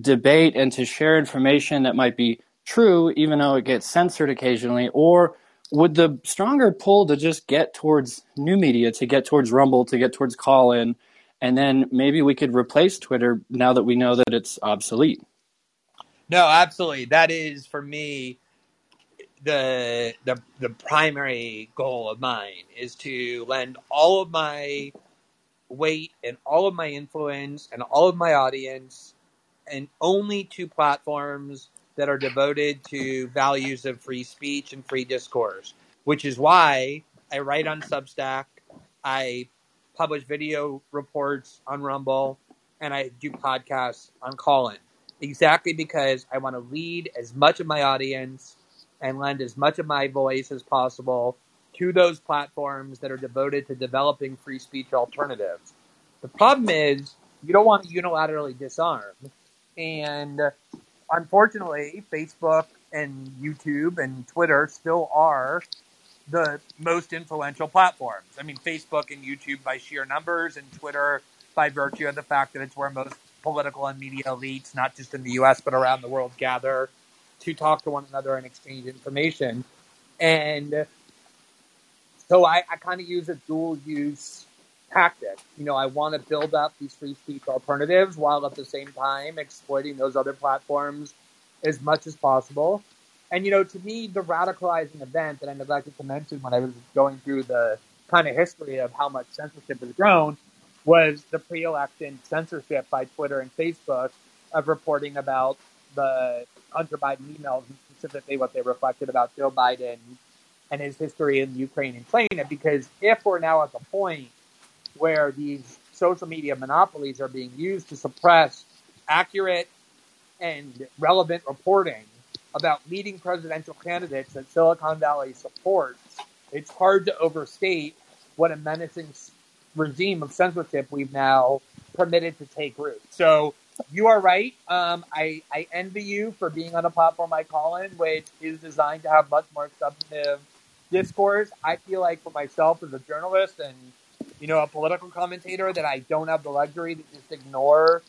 debate and to share information that might be true, even though it gets censored occasionally? Or would the stronger pull to just get towards new media, to get towards Rumble, to get towards Callin, and then maybe we could replace Twitter now that we know that it's obsolete? No, absolutely. That is for me the the the primary goal of mine is to lend all of my weight and all of my influence and all of my audience and only to platforms that are devoted to values of free speech and free discourse, which is why I write on Substack, I publish video reports on Rumble, and I do podcasts on Callin. Exactly because I want to lead as much of my audience and lend as much of my voice as possible to those platforms that are devoted to developing free speech alternatives. The problem is you don't want to unilaterally disarm. And uh, unfortunately, Facebook and YouTube and Twitter still are the most influential platforms. I mean, Facebook and YouTube by sheer numbers, and Twitter by virtue of the fact that it's where most political and media elites, not just in the US, but around the world, gather to talk to one another and exchange information. And so I, I kind of use a dual use tactic. You know, I want to build up these free speech alternatives while at the same time exploiting those other platforms as much as possible. And, you know, to me, the radicalizing event that I neglected to mention when I was going through the kind of history of how much censorship has grown was the pre election censorship by Twitter and Facebook of reporting about the Hunter Biden emails and specifically what they reflected about Joe Biden and his history in Ukraine and China. Because if we're now at the point where these social media monopolies are being used to suppress accurate and relevant reporting about leading presidential candidates that Silicon Valley supports, it's hard to overstate what a menacing regime of censorship we've now permitted to take root. So you are right. Um, I, I envy you for being on a platform like Callin, which is designed to have much more substantive discourse. I feel like for myself as a journalist and you know a political commentator that I don't have the luxury to just ignore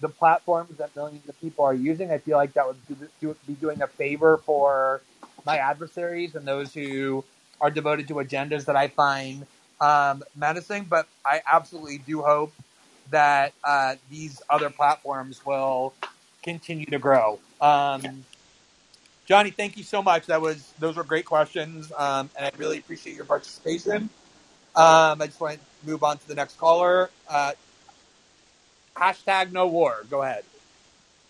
the platforms that millions of people are using. I feel like that would do, do, be doing a favor for my adversaries and those who are devoted to agendas that I find um, menacing. But I absolutely do hope that uh, these other platforms will continue to grow. Um, Johnny, thank you so much. That was those were great questions, um, and I really appreciate your participation. Um, I just want to move on to the next caller. Uh, hashtag no war. Go ahead.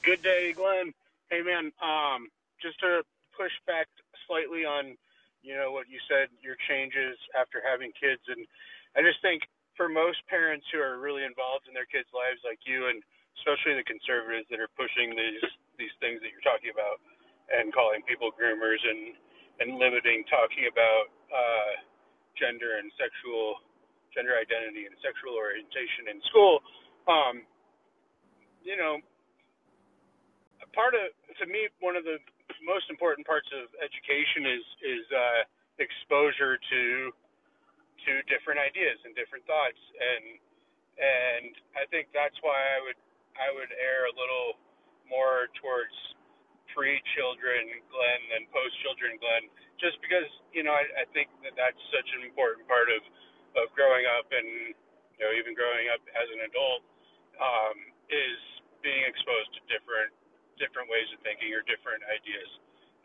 Good day, Glenn. Hey, man. Um, just to push back slightly on, you know, what you said, your changes after having kids, and I just think for most parents who are really involved in their kids' lives, like you, and especially the conservatives that are pushing these these things that you're talking about, and calling people groomers and and limiting talking about uh, gender and sexual gender identity and sexual orientation in school. Um, you know, part of to me one of the most important parts of education is is uh, exposure to to different ideas and different thoughts and and I think that's why I would I would err a little more towards pre children Glenn than post children Glenn just because you know I, I think that that's such an important part of of growing up and you know even growing up as an adult um, is being exposed to different different ways of thinking or different ideas.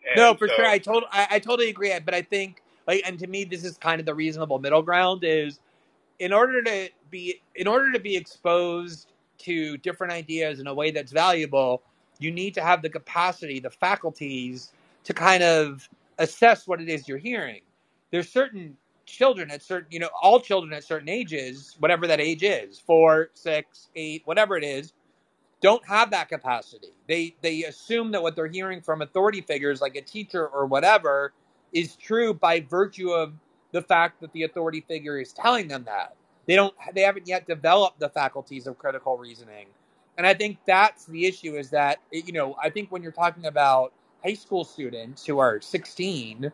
And No, for so, sure. I told I, I totally agree. But I think like, and to me, this is kind of the reasonable middle ground. Is in order to be in order to be exposed to different ideas in a way that's valuable, you need to have the capacity, the faculties to kind of assess what it is you're hearing. There's certain children at certain, you know, all children at certain ages, whatever that age is, four, six, eight, whatever it is, don't have that capacity. They they assume that what they're hearing from authority figures like a teacher or whatever is true by virtue of the fact that the authority figure is telling them that. They don't they haven't yet developed the faculties of critical reasoning. And I think that's the issue is that you know, I think when you're talking about high school students who are 16,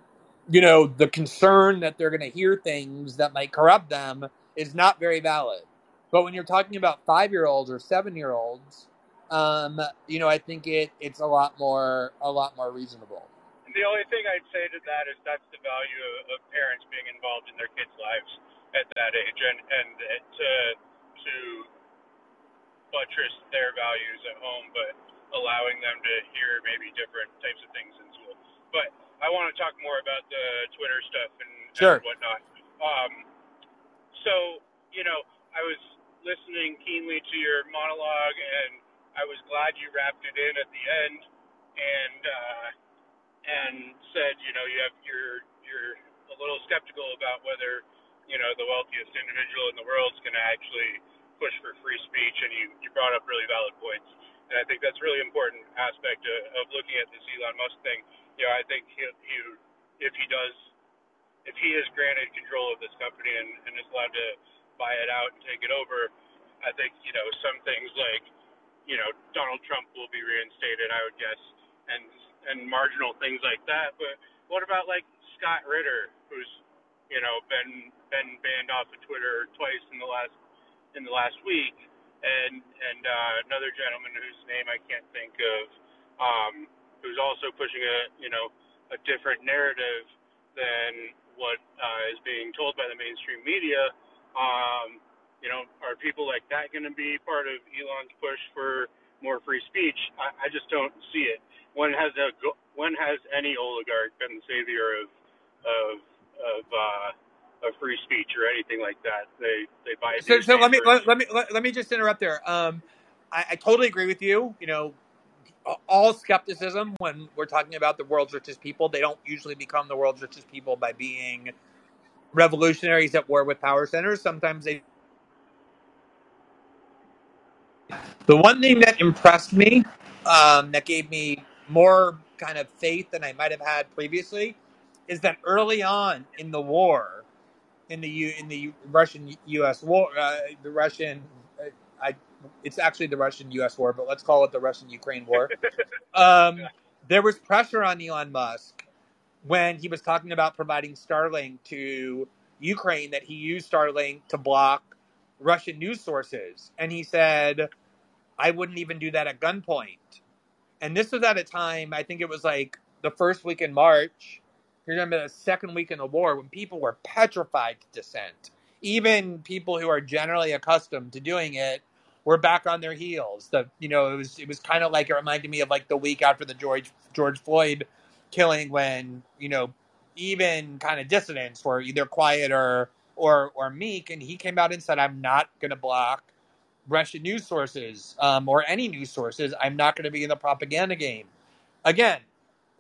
you know, the concern that they're going to hear things that might corrupt them is not very valid. But when you're talking about 5-year-olds or 7-year-olds, um, you know, I think it it's a lot more a lot more reasonable. The only thing I'd say to that is that's the value of, of parents being involved in their kids' lives at that age, and and to to buttress their values at home, but allowing them to hear maybe different types of things in school. But I want to talk more about the Twitter stuff and, Sure. and whatnot. Um, so you know, I was listening keenly to your monologue, and I was glad you wrapped it in at the end, and uh, and said, you know, you have you're you're a little skeptical about whether you know the wealthiest individual in the world is going to actually push for free speech, and you you brought up really valid points, and I think that's really important aspect of, of looking at this Elon Musk thing. You know, I think he, he if he does if he is granted control of this company and, and is allowed to buy it out and take it over, I think you know some things like you know Donald Trump will be reinstated, I would guess, and and marginal things like that. But what about like Scott Ritter, who's you know been been banned off of Twitter twice in the last in the last week, and and uh, another gentleman whose name I can't think of, um, who's also pushing a you know a different narrative than what uh, is being told by the mainstream media. Um, you know, are people like that going to be part of Elon's push for more free speech? I, I just don't see it. When has a when has any oligarch been the savior of of of uh, of free speech or anything like that? They they buy So, so let me let, let me let, let me just interrupt there. Um, I, I totally agree with you. You know, all skepticism when we're talking about the world's richest people, they don't usually become the world's richest people by being revolutionaries at war with power centers. Sometimes they. The one thing that impressed me, um, that gave me more kind of faith than I might have had previously, is that early on in the war, in the U, in the Russian U.S. war, uh, the Russian, uh, I, it's actually the Russian U.S. war, but let's call it the Russian Ukraine war. Um, there was pressure on Elon Musk when he was talking about providing Starlink to Ukraine that he used Starlink to block Russian news sources, and he said, I wouldn't even do that at gunpoint. And this was at a time, I think it was like the first week in March, remember the second week in the war, when people were petrified to dissent. Even people who are generally accustomed to doing it were back on their heels. The you know, it was it was kind of like it reminded me of like the week after the George George Floyd killing when, you know, even kind of dissidents were either quiet or or or meek and he came out and said, I'm not gonna block Russian news sources um, or any news sources. I'm not going to be in the propaganda game. Again,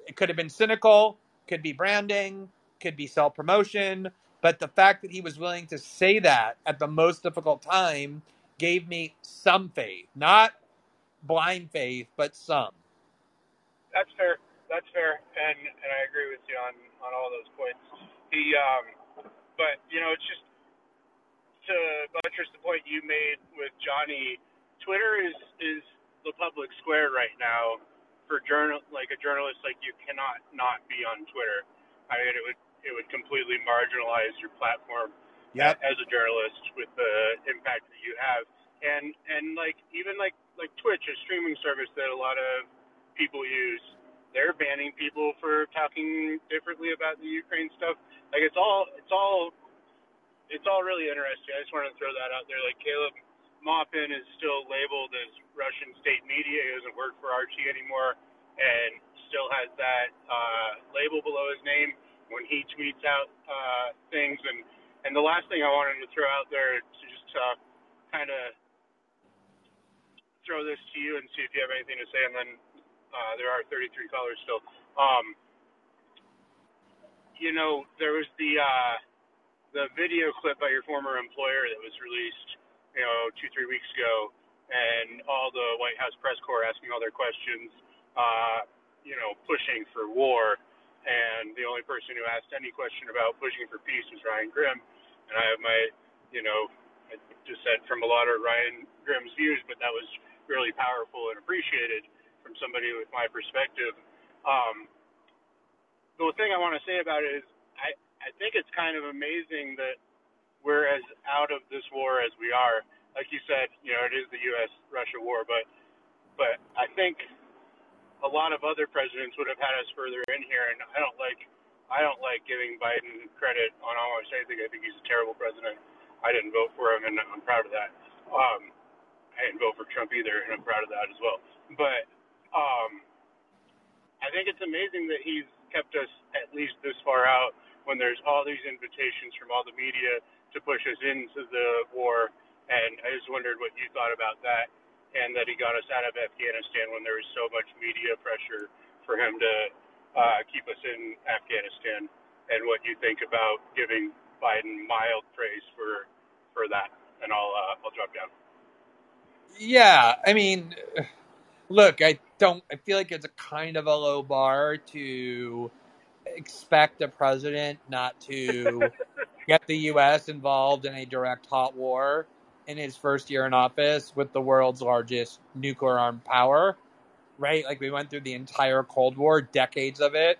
it could have been cynical, could be branding, could be self promotion, but the fact that he was willing to say that at the most difficult time gave me some faith, not blind faith, but some. That's fair. That's fair, and and I agree with you on on all those points. He, um, but you know, it's just to buttress the point you made with Johnny, Twitter is is the public square right now for journal like a journalist like you cannot not be on Twitter. I mean it would it would completely marginalize your platform Yep. as a journalist with the impact that you have. And and like even like like Twitch, a streaming service that a lot of people use, they're banning people for talking differently about the Ukraine stuff. Like it's all it's all it's all really interesting. I just wanted to throw that out there. Like Caleb Maupin is still labeled as Russian state media. He doesn't work for RT anymore, and still has that uh, label below his name when he tweets out uh, things. And and the last thing I wanted to throw out there to just uh, kind of throw this to you and see if you have anything to say. And then uh, there are 33 callers still. Um, you know, there was the. Uh, the video clip by your former employer that was released, you know, two three weeks ago, and all the White House press corps asking all their questions, uh, you know, pushing for war, and the only person who asked any question about pushing for peace was Ryan Grim, and I have my, you know, I dissent from a lot of Ryan Grim's views, but that was really powerful and appreciated from somebody with my perspective. Um, the thing I want to say about it is I think it's kind of amazing that we're as out of this war as we are. Like you said, you know, it is the U.S. Russia war, but but I think a lot of other presidents would have had us further in here, and I don't like I don't like giving Biden credit on almost anything. I think he's a terrible president. I didn't vote for him, and I'm proud of that. Um, I didn't vote for Trump either, and I'm proud of that as well. But um, I think it's amazing that he's kept us at least this far out when there's all these invitations from all the media to push us into the war. And I just wondered what you thought about that, and that he got us out of Afghanistan when there was so much media pressure for him to uh, keep us in Afghanistan, and what you think about giving Biden mild praise for for that. And I'll uh, I'll drop down. Yeah, I mean, look, I don't. I feel like it's a kind of a low bar to expect a president not to get the U.S. involved in a direct hot war in his first year in office with the world's largest nuclear armed power, right? Like we went through the entire Cold War, decades of it,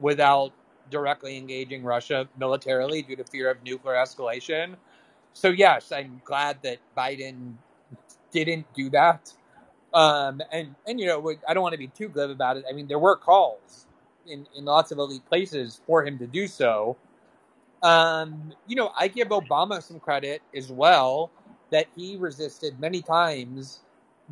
without directly engaging Russia militarily due to fear of nuclear escalation. So, yes, I'm glad that Biden didn't do that. Um, and, and, you know, I don't want to be too glib about it. I mean, there were calls in, in lots of elite places for him to do so. Um, you know, I give Obama some credit as well that he resisted many times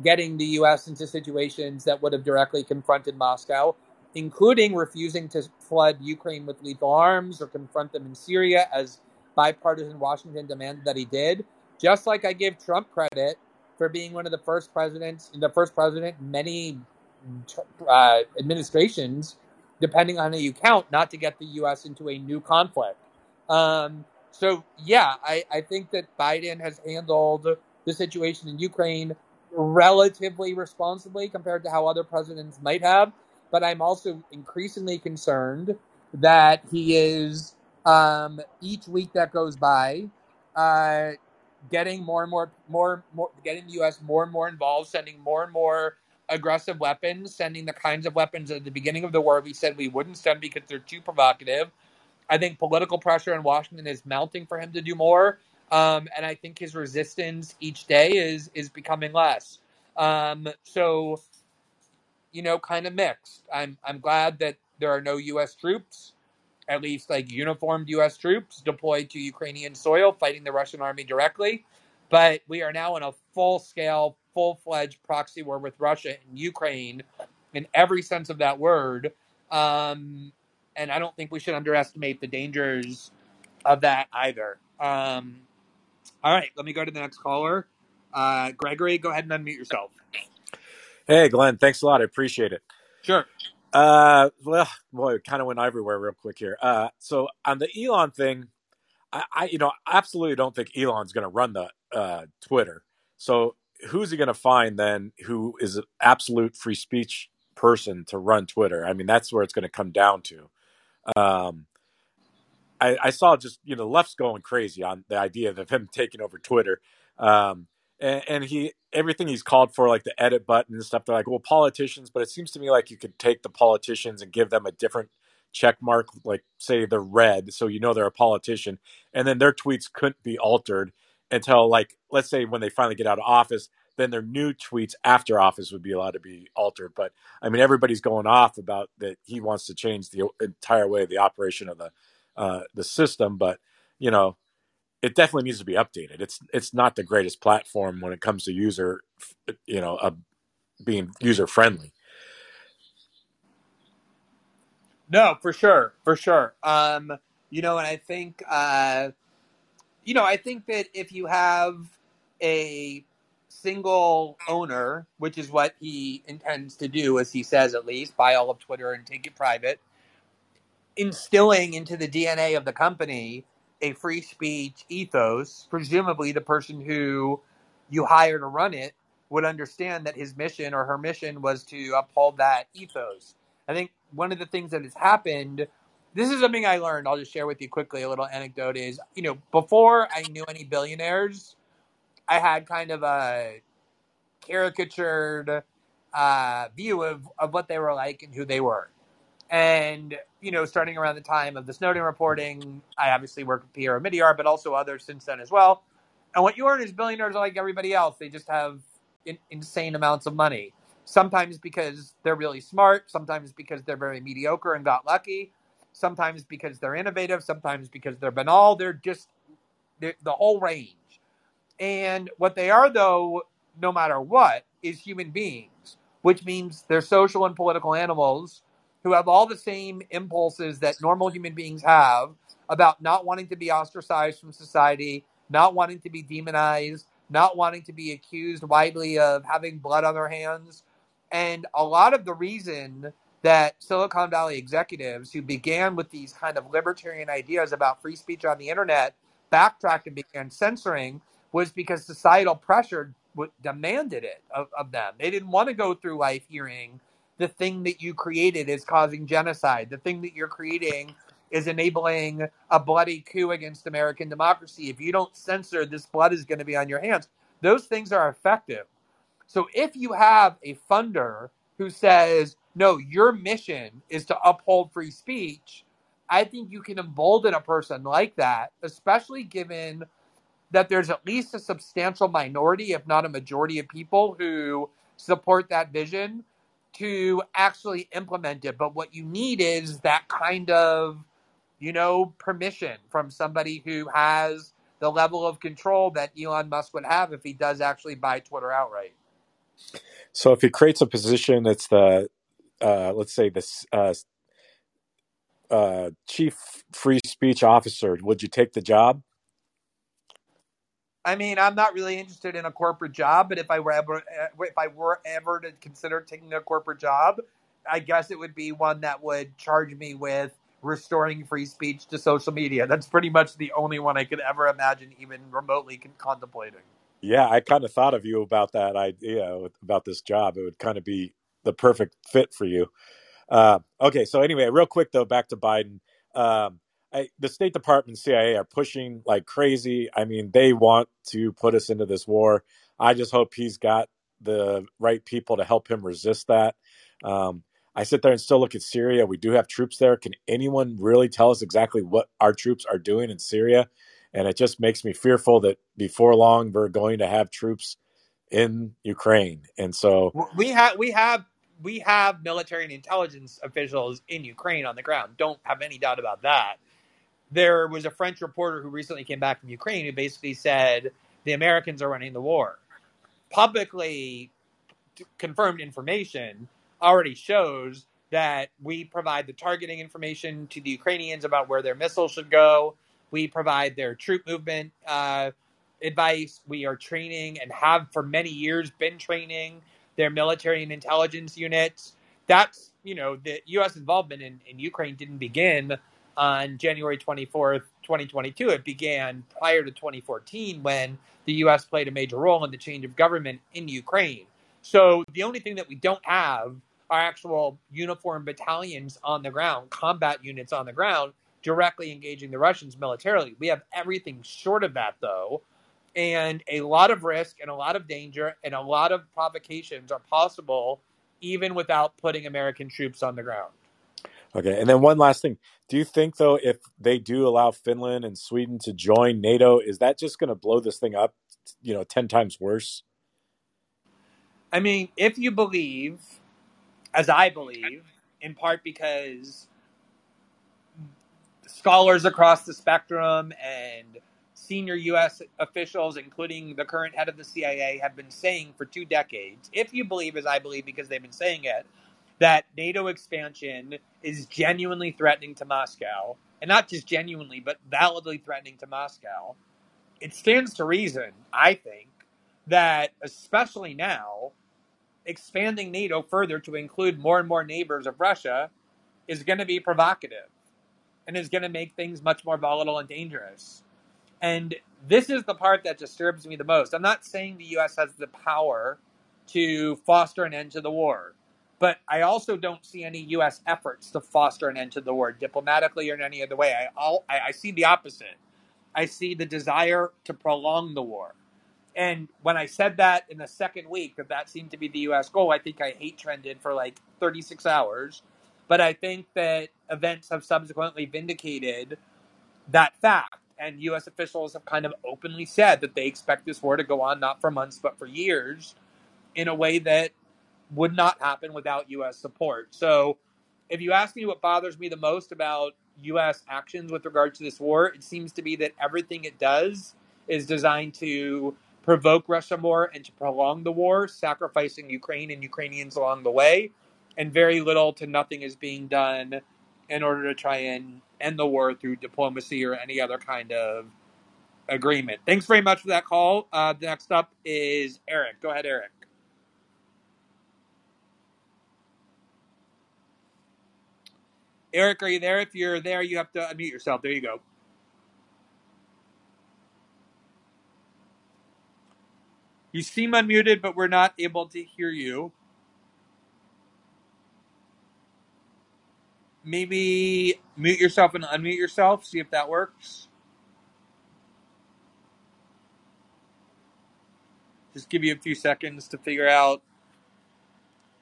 getting the U.S. into situations that would have directly confronted Moscow, including refusing to flood Ukraine with lethal arms or confront them in Syria, as bipartisan Washington demanded that he did. Just like I give Trump credit for being one of the first presidents, the first president many uh, administrations depending on how you count, not to get the U.S. into a new conflict. Um, so, yeah, I, I think that Biden has handled the situation in Ukraine relatively responsibly compared to how other presidents might have. But I'm also increasingly concerned that he is, um, each week that goes by, uh, getting more and more, more, more, getting the U.S. more and more involved, sending more and more aggressive weapons, sending the kinds of weapons at the beginning of the war we said we wouldn't send because they're too provocative. I think political pressure in Washington is mounting for him to do more, um, and I think his resistance each day is is becoming less. Um, so, you know, kind of mixed. I'm I'm glad that there are no U.S. troops, at least like uniformed U.S. troops deployed to Ukrainian soil fighting the Russian army directly. But we are now in a full scale, full fledged proxy war with Russia and Ukraine in every sense of that word. Um, and I don't think we should underestimate the dangers of that either. Um, all right, let me go to the next caller. Uh, Gregory, go ahead and unmute yourself. Hey, Glenn, thanks a lot. I appreciate it. Sure. Uh, well, boy, it kind of went everywhere real quick here. Uh, so on the Elon thing, I, I you know, absolutely don't think Elon's going to run the uh, Twitter. So who's he going to find then who is an absolute free speech person to run Twitter? I mean, that's where it's going to come down to. Um, I, I saw just you know the left's going crazy on the idea of him taking over Twitter, um, and, and he everything he's called for like the edit button and stuff. They're like, well, politicians, but it seems to me like you could take the politicians and give them a different check mark, like say they're red, so you know they're a politician, and then their tweets couldn't be altered until like let's say when they finally get out of office then their new tweets after office would be allowed to be altered but i mean everybody's going off about that he wants to change the entire way of the operation of the uh, the system, but you know, it definitely needs to be updated. It's it's not the greatest platform when it comes to user, you know, uh, being user friendly. No, for sure, for sure. Um, you know, and I think, uh, you know, I think that if you have a single owner, which is what he intends to do, as he says at least, buy all of Twitter and take it private, instilling into the DNA of the company a free speech ethos, presumably the person who you hire to run it would understand that his mission or her mission was to uphold that ethos. I think one of the things that has happened, this is something I learned, I'll just share with you quickly a little anecdote is, you know, before I knew any billionaires, I had kind of a caricatured uh, view of, of what they were like and who they were. And, you know, starting around the time of the Snowden reporting, I obviously worked with Pierre Omidyar, but also others since then as well. And what you learn is billionaires are like everybody else. They just have in, insane amounts of money. Sometimes because they're really smart, sometimes because they're very mediocre and got lucky, sometimes because they're innovative, sometimes because they're banal. They're just they're, the whole range. And what they are, though, no matter what, is human beings, which means they're social and political animals who have all the same impulses that normal human beings have about not wanting to be ostracized from society, not wanting to be demonized, not wanting to be accused widely of having blood on their hands. And a lot of the reason that Silicon Valley executives who began with these kind of libertarian ideas about free speech on the internet backtracked and began censoring was because societal pressure demanded it of, of them. They didn't want to go through life hearing the thing that you created is causing genocide. The thing that you're creating is enabling a bloody coup against American democracy. If you don't censor, this blood is going to be on your hands. Those things are effective. So if you have a funder who says, no, your mission is to uphold free speech, I think you can embolden a person like that, especially given that there's at least a substantial minority, if not a majority of people who support that vision to actually implement it. But what you need is that kind of, you know, permission from somebody who has the level of control that Elon Musk would have if he does actually buy Twitter outright. So if he creates a position that's the, uh, let's say this uh, uh, chief free speech officer, would you take the job? I mean, I'm not really interested in a corporate job, but if I were ever, if I were ever to consider taking a corporate job, I guess it would be one that would charge me with restoring free speech to social media. That's pretty much the only one I could ever imagine even remotely contemplating. Yeah, I kind of thought of you about that idea about this job. It would kind of be the perfect fit for you. Uh, okay, so anyway, real quick though, back to Biden. Um, I, the State Department, CIA are pushing like crazy. I mean, they want to put us into this war. I just hope he's got the right people to help him resist that. Um, I sit there and still look at Syria. We do have troops there. Can anyone really tell us exactly what our troops are doing in Syria? And it just makes me fearful that before long we're going to have troops in Ukraine. And so, We have we have we have military and intelligence officials in Ukraine on the ground. Don't have any doubt about that. There was a French reporter who recently came back from Ukraine who basically said the Americans are running the war. Publicly confirmed information already shows that we provide the targeting information to the Ukrainians about where their missiles should go. We provide their troop movement uh, advice. We are training and have for many years been training their military and intelligence units. That's, you know, the U.S. involvement in, in Ukraine didn't begin on January 24th, 2022. It began prior to 2014 when the U.S. played a major role in the change of government in Ukraine. So the only thing that we don't have are actual uniformed battalions on the ground, combat units on the ground, directly engaging the Russians militarily. We have everything short of that, though. And a lot of risk and a lot of danger and a lot of provocations are possible even without putting American troops on the ground. okay. And then one last thing. Do you think, though, if they do allow Finland and Sweden to join NATO, is that just going to blow this thing up, you know, 10 times worse? I mean, if you believe, as I believe, in part because scholars across the spectrum and senior U.S. officials, including the current head of the CIA, have been saying for two decades, if you believe, as I believe, because they've been saying it, that NATO expansion is genuinely threatening to Moscow, and not just genuinely, but validly threatening to Moscow, it stands to reason, I think, that especially now, expanding NATO further to include more and more neighbors of Russia is going to be provocative and is going to make things much more volatile and dangerous. And this is the part that disturbs me the most. I'm not saying the U.S. has the power to foster an end to the war, but I also don't see any U.S. efforts to foster an end to the war diplomatically or in any other way. I, all, I, I see the opposite. I see the desire to prolong the war. And when I said that in the second week that that seemed to be the U.S. goal, I think I hate trended for like 36 hours. But I think that events have subsequently vindicated that fact. And U.S. officials have kind of openly said that they expect this war to go on not for months, but for years in a way that would not happen without U.S. support. So if you ask me what bothers me the most about U.S. actions with regard to this war, it seems to be that everything it does is designed to provoke Russia more and to prolong the war, sacrificing Ukraine and Ukrainians along the way. And very little to nothing is being done in order to try and end the war through diplomacy or any other kind of agreement. Thanks very much for that call. Uh, next up is Eric. Go ahead, Eric. Eric, are you there? If you're there, you have to unmute yourself. There you go. You seem unmuted, but we're not able to hear you. Maybe mute yourself and unmute yourself. See if that works. Just give you a few seconds to figure out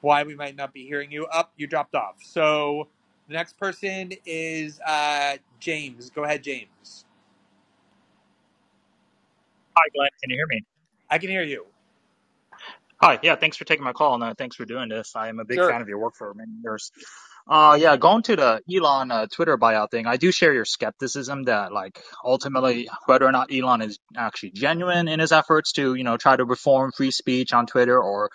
why we might not be hearing you. Up, you dropped off. So the next person is uh, James. Go ahead, James. Hi, Glenn. Can you hear me? I can hear you. Hi. Yeah, thanks for taking my call and uh, thanks for doing this. I am a big Sure. fan of your work for many years. Uh, yeah, going to the Elon uh, Twitter buyout thing, I do share your skepticism that, like, ultimately, whether or not Elon is actually genuine in his efforts to, you know, try to reform free speech on Twitter or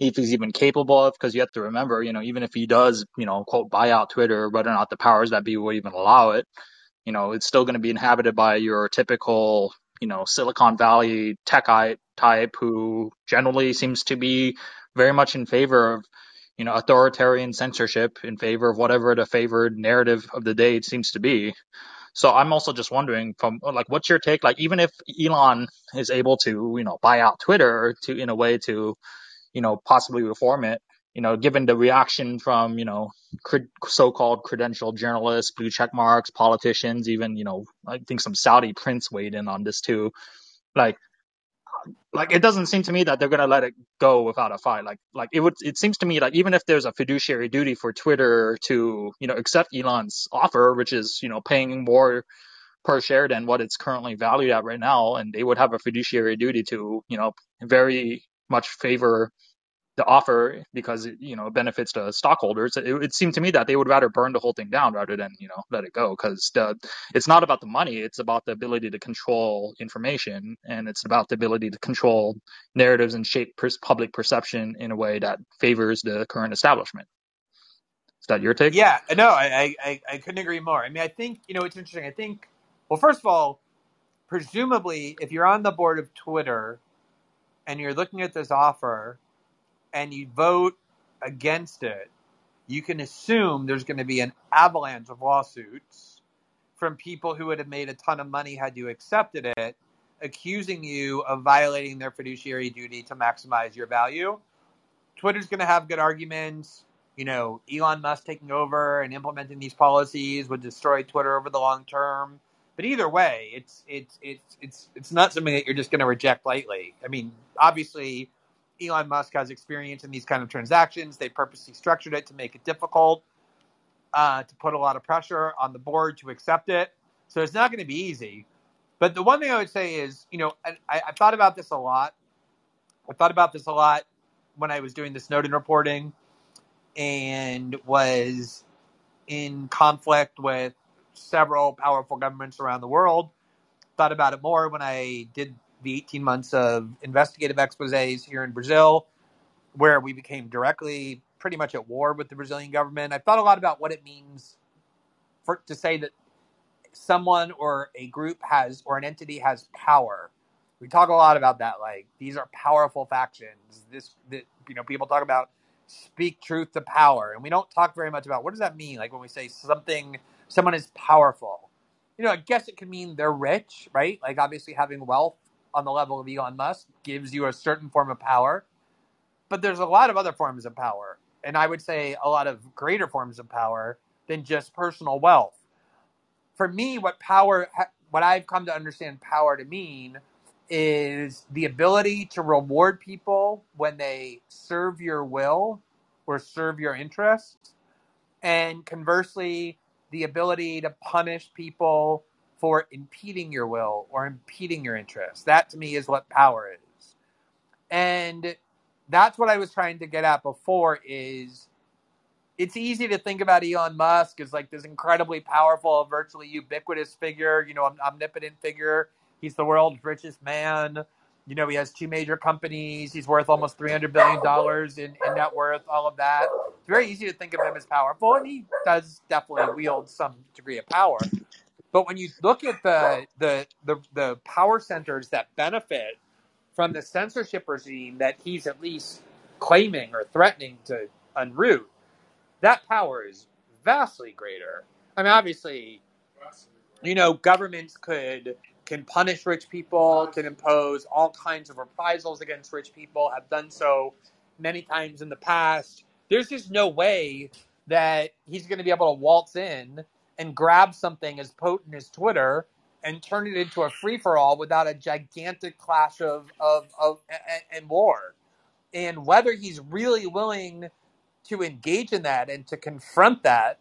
if he's even capable of, because you have to remember, you know, even if he does, you know, quote, buy out Twitter, whether or not the powers that be would even allow it, you know, it's still going to be inhabited by your typical, you know, Silicon Valley techite type who generally seems to be very much in favor of, you know, authoritarian censorship in favor of whatever the favored narrative of the day seems to be. So I'm also just wondering from like, what's your take? Like, even if Elon is able to, you know, buy out Twitter to, in a way to, you know, possibly reform it, you know, given the reaction from, you know, so-called credentialed journalists, blue check marks, politicians, even, you know, I think some Saudi prince weighed in on this too. Like, like it doesn't seem to me that they're gonna let it go without a fight. Like, like it would. It seems to me like even if there's a fiduciary duty for Twitter to, you know, accept Elon's offer, which is, you know, paying more per share than what it's currently valued at right now, and they would have a fiduciary duty to, you know, very much favor the offer because you know it benefits the stockholders. It, it seemed to me that they would rather burn the whole thing down rather than you know let it go because it's not about the money. It's about the ability to control information and it's about the ability to control narratives and shape pers- public perception in a way that favors the current establishment. Is that your take? Yeah, no, I, I, I couldn't agree more. I mean, I think, you know, it's interesting. I think, well, first of all, presumably, if you're on the board of Twitter and you're looking at this offer and you vote against it, you can assume there's going to be an avalanche of lawsuits from people who would have made a ton of money had you accepted it, accusing you of violating their fiduciary duty to maximize your value. Twitter's going to have good arguments. You know, Elon Musk taking over and implementing these policies would destroy Twitter over the long term. But either way, it's it's it's it's it's not something that you're just going to reject lightly. I mean, obviously, Elon Musk has experience in these kind of transactions. They purposely structured it to make it difficult, uh, to put a lot of pressure on the board to accept it. So it's not going to be easy. But the one thing I would say is, you know, I, I thought about this a lot. I thought about this a lot when I was doing the Snowden reporting and was in conflict with several powerful governments around the world. Thought about it more when I did the 18 months of investigative exposes here in Brazil, where we became directly pretty much at war with the Brazilian government. I thought a lot about what it means for to say that someone or a group has or an entity has power. We talk a lot about that. Like these are powerful factions. This, that you know, people talk about speak truth to power, and we don't talk very much about what does that mean. Like when we say something, someone is powerful. You know, I guess it can mean they're rich, right? Like obviously having wealth on the level of Elon Musk gives you a certain form of power, but there's a lot of other forms of power, and I would say a lot of greater forms of power than just personal wealth. For me, what power, what I've come to understand power to mean is the ability to reward people when they serve your will or serve your interests, and conversely, the ability to punish people for impeding your will or impeding your interests. That to me is what power is. And that's what I was trying to get at before is it's easy to think about Elon Musk as like this incredibly powerful, virtually ubiquitous figure, you know, omnipotent figure. He's the world's richest man. You know, he has two major companies. He's worth almost $300 billion in, in net worth, all of that. It's very easy to think of him as powerful, and he does definitely wield some degree of power. But when you look at the, the, the, the power centers that benefit from the censorship regime that he's at least claiming or threatening to unroot, that power is vastly greater. I mean, obviously, you know, governments could can punish rich people, can impose all kinds of reprisals against rich people, have done so many times in the past. There's just no way that he's going to be able to waltz in and grab something as potent as Twitter and turn it into a free for all without a gigantic clash of, of, of and war. And whether he's really willing to engage in that and to confront that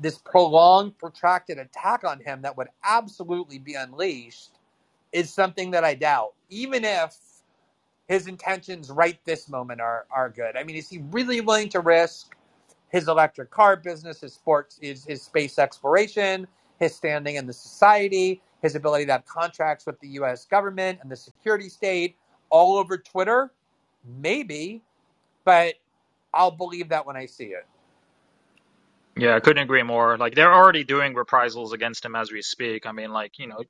this prolonged, protracted attack on him that would absolutely be unleashed is something that I doubt, even if his intentions right this moment are, are good. I mean, is he really willing to risk his electric car business, his sports, his, his space exploration, his standing in the society, his ability to have contracts with the US government and the security state all over Twitter? Maybe, but I'll believe that when I see it. Yeah, I couldn't agree more. Like they're already doing reprisals against him as we speak. I mean, like you know,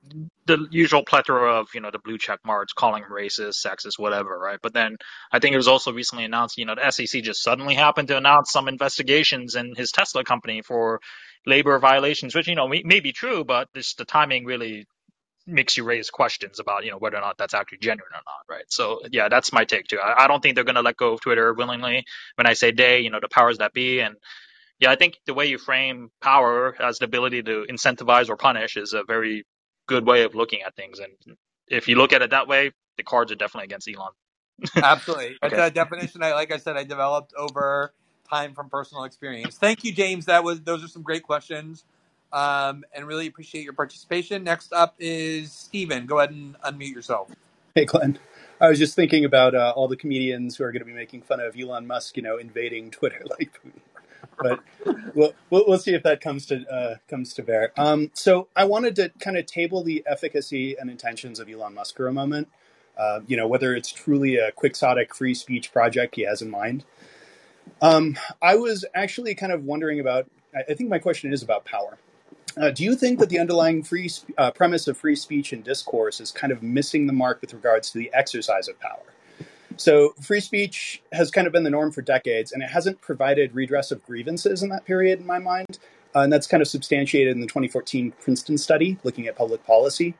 the usual plethora of you know the blue check marks, calling him racist, sexist, whatever, right? But then I think it was also recently announced, you know, the SEC just suddenly happened to announce some investigations in his Tesla company for labor violations, which you know may, may be true, but just the timing really makes you raise questions about you know whether or not that's actually genuine or not, right? So yeah, that's my take too. I, I don't think they're going to let go of Twitter willingly. When I say they, you know, the powers that be and yeah, I think the way you frame power as the ability to incentivize or punish is a very good way of looking at things. And if you look at it that way, the cards are definitely against Elon. Absolutely. That's Okay. a definition I like I said I developed over time from personal experience. Thank you, James. That was those are some great questions. Um, and really appreciate your participation. Next up is Steven. Go ahead and unmute yourself. Hey, Glenn. I was just thinking about uh, all the comedians who are going to be making fun of Elon Musk, you know, invading Twitter like But we'll, we'll, see if that comes to uh, comes to bear. Um, so I wanted to kind of table the efficacy and intentions of Elon Musk for a moment. Uh, you know, whether it's truly a quixotic free speech project he has in mind. Um, I was actually kind of wondering about. I think my question is about power. Uh, do you think that the underlying free uh, premise of free speech and discourse is kind of missing the mark with regards to the exercise of power? So, free speech has kind of been the norm for decades, and it hasn't provided redress of grievances in that period, in my mind. Uh, and that's kind of substantiated in the 2014 Princeton study looking at public policy.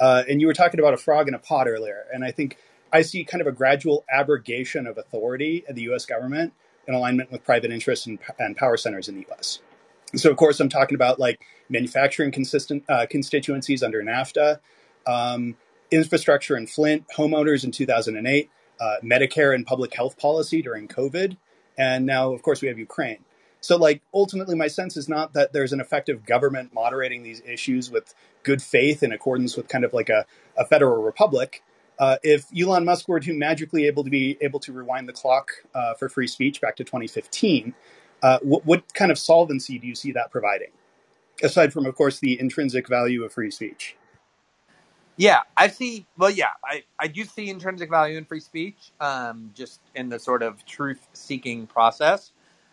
Uh, and you were talking about a frog in a pot earlier, and I think I see kind of a gradual abrogation of authority in the US government in alignment with private interests and, and power centers in the US. So, of course, I'm talking about like manufacturing consistent uh, constituencies under NAFTA, um, infrastructure in Flint, homeowners in 2008, uh, Medicare and public health policy during COVID, and now, of course, we have Ukraine. So, like, ultimately, my sense is not that there's an effective government moderating these issues with good faith in accordance with kind of like a, a federal republic. Uh, if Elon Musk were to magically able to be able to rewind the clock uh, for free speech back to 2015, uh, what, what kind of solvency do you see that providing? Aside from, of course, the intrinsic value of free speech. Yeah, I see. Well, yeah, I, I do see intrinsic value in free speech, um, just in the sort of truth seeking process.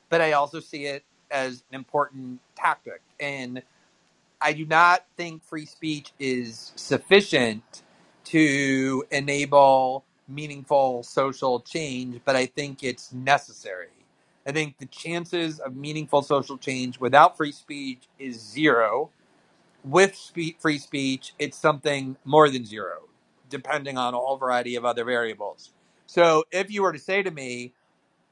But I also see it as an important tactic. And I do not think free speech is sufficient to enable meaningful social change, but I think it's necessary. I think the chances of meaningful social change without free speech is zero. With spe- free speech, it's something more than zero, depending on a whole variety of other variables. So if you were to say to me,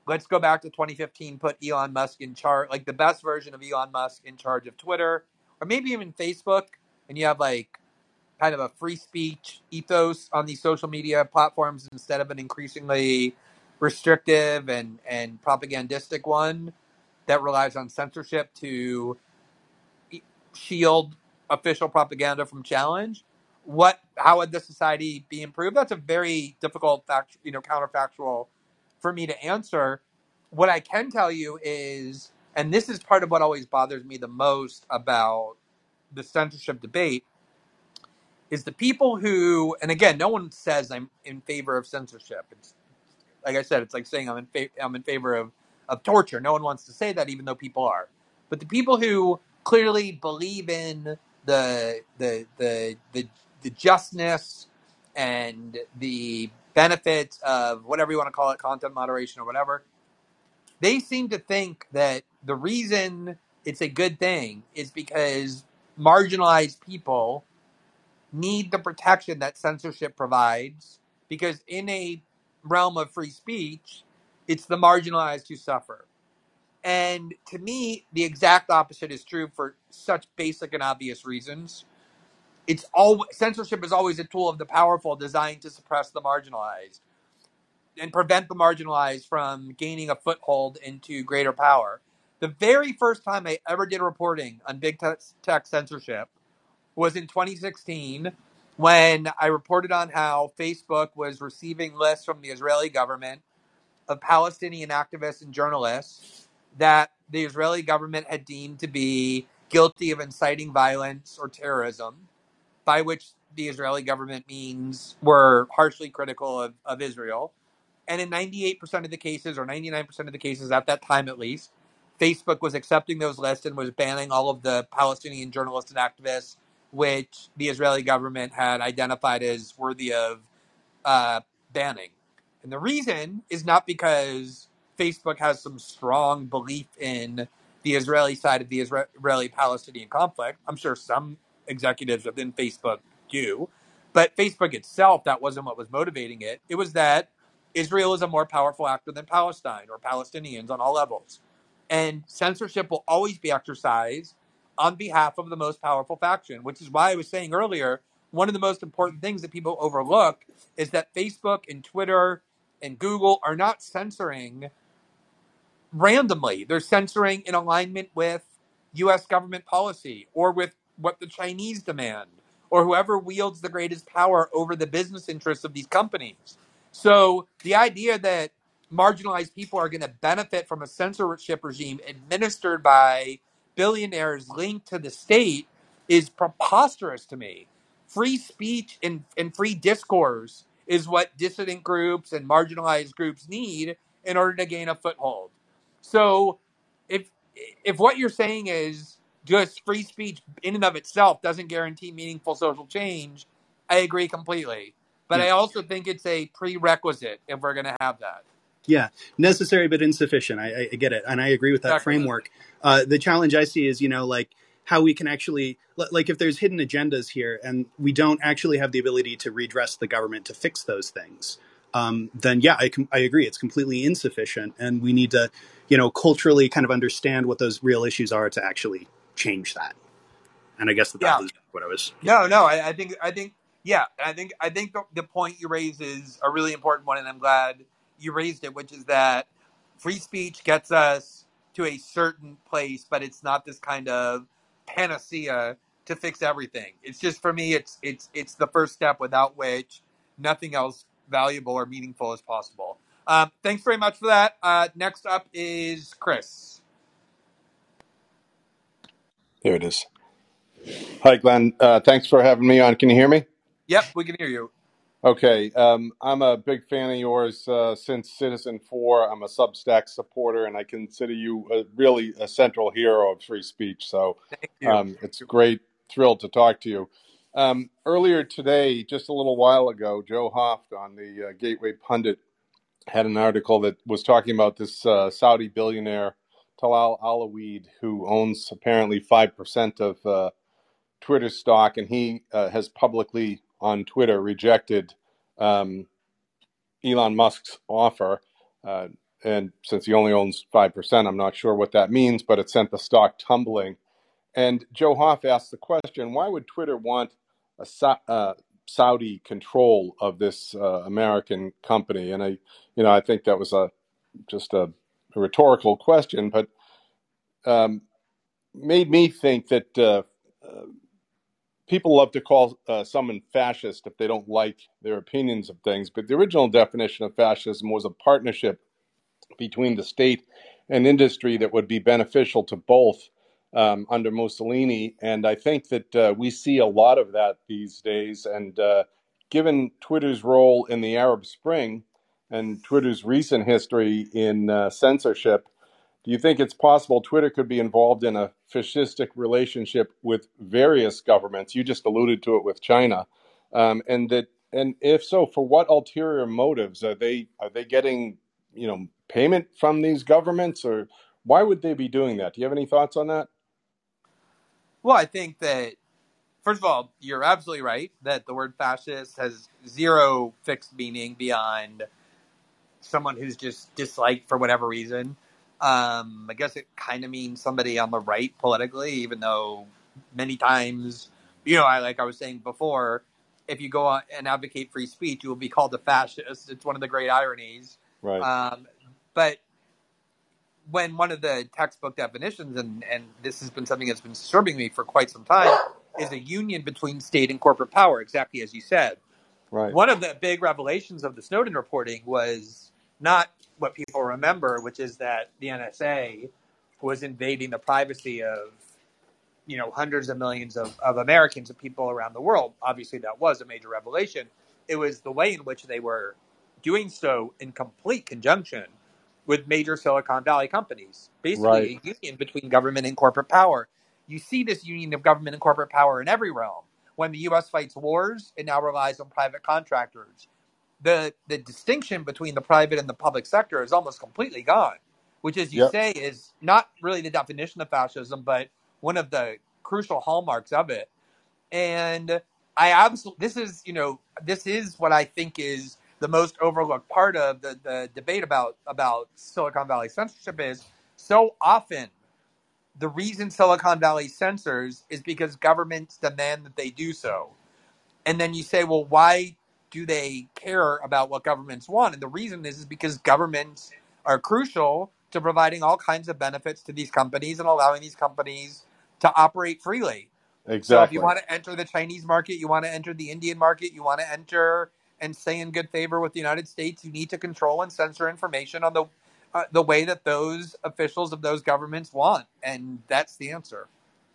let's go back to 2015, put Elon Musk in charge, like the best version of Elon Musk in charge of Twitter, or maybe even Facebook, and you have like kind of a free speech ethos on these social media platforms instead of an increasingly restrictive and, and propagandistic one that relies on censorship to shield official propaganda from challenge. What? How would the society be improved? That's a very difficult fact, you know, counterfactual for me to answer. What I can tell you is, and this is part of what always bothers me the most about the censorship debate, is the people who, and again, no one says I'm in favor of censorship. It's like I said, it's like saying I'm in fa- I'm in favor of of torture. No one wants to say that, even though people are. But the people who clearly believe in the the the the, the justness and the benefits of whatever you want to call it, content moderation or whatever, they seem to think that the reason it's a good thing is because marginalized people need the protection that censorship provides because in a realm of free speech, it's the marginalized who suffer. And to me, the exact opposite is true for such basic and obvious reasons. It's all censorship is always a tool of the powerful designed to suppress the marginalized and prevent the marginalized from gaining a foothold into greater power. The very first time I ever did reporting on big tech tech censorship was in 2016 when I reported on how Facebook was receiving lists from the Israeli government of Palestinian activists and journalists that the Israeli government had deemed to be guilty of inciting violence or terrorism, by which the Israeli government means were harshly critical of, of Israel. And in 98% of the cases, or 99% of the cases at that time at least, Facebook was accepting those lists and was banning all of the Palestinian journalists and activists, which the Israeli government had identified as worthy of uh, banning. And the reason is not because Facebook has some strong belief in the Israeli side of the Israeli Palestinian conflict. I'm sure some executives within Facebook do. But Facebook itself, that wasn't what was motivating it. It was that Israel is a more powerful actor than Palestine or Palestinians on all levels. And censorship will always be exercised on behalf of the most powerful faction, which is why I was saying earlier one of the most important things that people overlook is that Facebook and Twitter and Google are not censoring randomly. They're censoring in alignment with US government policy or with what the Chinese demand or whoever wields the greatest power over the business interests of these companies. So the idea that marginalized people are going to benefit from a censorship regime administered by billionaires linked to the state is preposterous to me. Free speech and, and free discourse is what dissident groups and marginalized groups need in order to gain a foothold. So if if what you're saying is just free speech in and of itself doesn't guarantee meaningful social change, I agree completely. But Yeah. I also think it's a prerequisite if we're going to have that. Yeah, necessary but insufficient. I, I- get it, and I agree with that Exactly. framework. Uh, the challenge I see is, you know, like how we can actually, like, if there's hidden agendas here, and we don't actually have the ability to redress the government to fix those things, um, then yeah, I com- I agree. It's completely insufficient, and we need to, you know, culturally kind of understand what those real issues are to actually change that. And I guess that Yeah. that was what I was. No, no, I, I think, I think, yeah, I think, I think the, the point you raise is a really important one, and I'm glad you raised it, which is that free speech gets us to a certain place, but it's not this kind of panacea to fix everything. It's just for me, it's it's it's the first step without which nothing else valuable or meaningful is possible. Um, thanks very much for that. Uh, next up is Chris. There it is. Hi, Glenn. Uh, thanks for having me on. Can you hear me? Yep, we can hear you. Okay. Um, I'm a big fan of yours uh, since Citizen 4. I'm a Substack supporter, and I consider you a, really a central hero of free speech. So um, it's great, thrilled to talk to you. Um, earlier today, just a little while ago, Joe Hoft on the uh, Gateway Pundit had an article that was talking about this uh, Saudi billionaire, Talal Alwaleed, who owns apparently 5% of uh, Twitter stock, and he uh, has publicly on Twitter rejected um, Elon Musk's offer. Uh, and since he only owns 5%, I'm not sure what that means, but it sent the stock tumbling. And Joe Hoft asked the question why would Twitter want a uh, Saudi control of this uh, American company? And I, you know, I think that was a just a, a rhetorical question, but um, made me think that uh, uh, people love to call uh, someone fascist if they don't like their opinions of things. But the original definition of fascism was a partnership between the state and industry that would be beneficial to both um, under Mussolini. And I think that uh, we see a lot of that these days. And uh, given Twitter's role in the Arab Spring and Twitter's recent history in uh, censorship, do you think it's possible Twitter could be involved in a fascistic relationship with various governments? You just alluded to it with China, um, and that, and if so, for what ulterior motives are they are they getting, you know, payment from these governments, or why would they be doing that? Do you have any thoughts on that? Well, I think that first of all, you're absolutely right that the word fascist has zero fixed meaning beyond someone who's just disliked for whatever reason. Um, I guess it kind of means somebody on the right politically, even though many times, you know, I like I was saying before, if you go on and advocate free speech, you will be called a fascist. It's one of the great ironies. Right. Um, but when one of the textbook definitions, and, and this has been something that's been disturbing me for quite some time, is a union between state and corporate power, exactly as you said. right. One of the big revelations of the Snowden reporting was not what people remember, which is that the NSA was invading the privacy of you know hundreds of millions of, of Americans and people around the world. Obviously, that was a major revelation. It was the way in which they were doing so in complete conjunction with major Silicon Valley companies, basically Right. a union between government and corporate power. You see this union of government and corporate power in every realm. When the U.S. fights wars, it now relies on private contractors. The the distinction between the private and the public sector is almost completely gone, which, as you Yep. say, is not really the definition of fascism, but one of the crucial hallmarks of it. And I absolutely, this is, you know, this is what I think is the most overlooked part of the, the debate about, about Silicon Valley censorship is so often the reason Silicon Valley censors is because governments demand that they do so. And then you say, well, why do they care about what governments want? And the reason is, is because governments are crucial to providing all kinds of benefits to these companies and allowing these companies to operate freely. Exactly. So if you want to enter the Chinese market, you want to enter the Indian market, you want to enter and stay in good favor with the United States, you need to control and censor information on the uh, the way that those officials of those governments want, and that's the answer.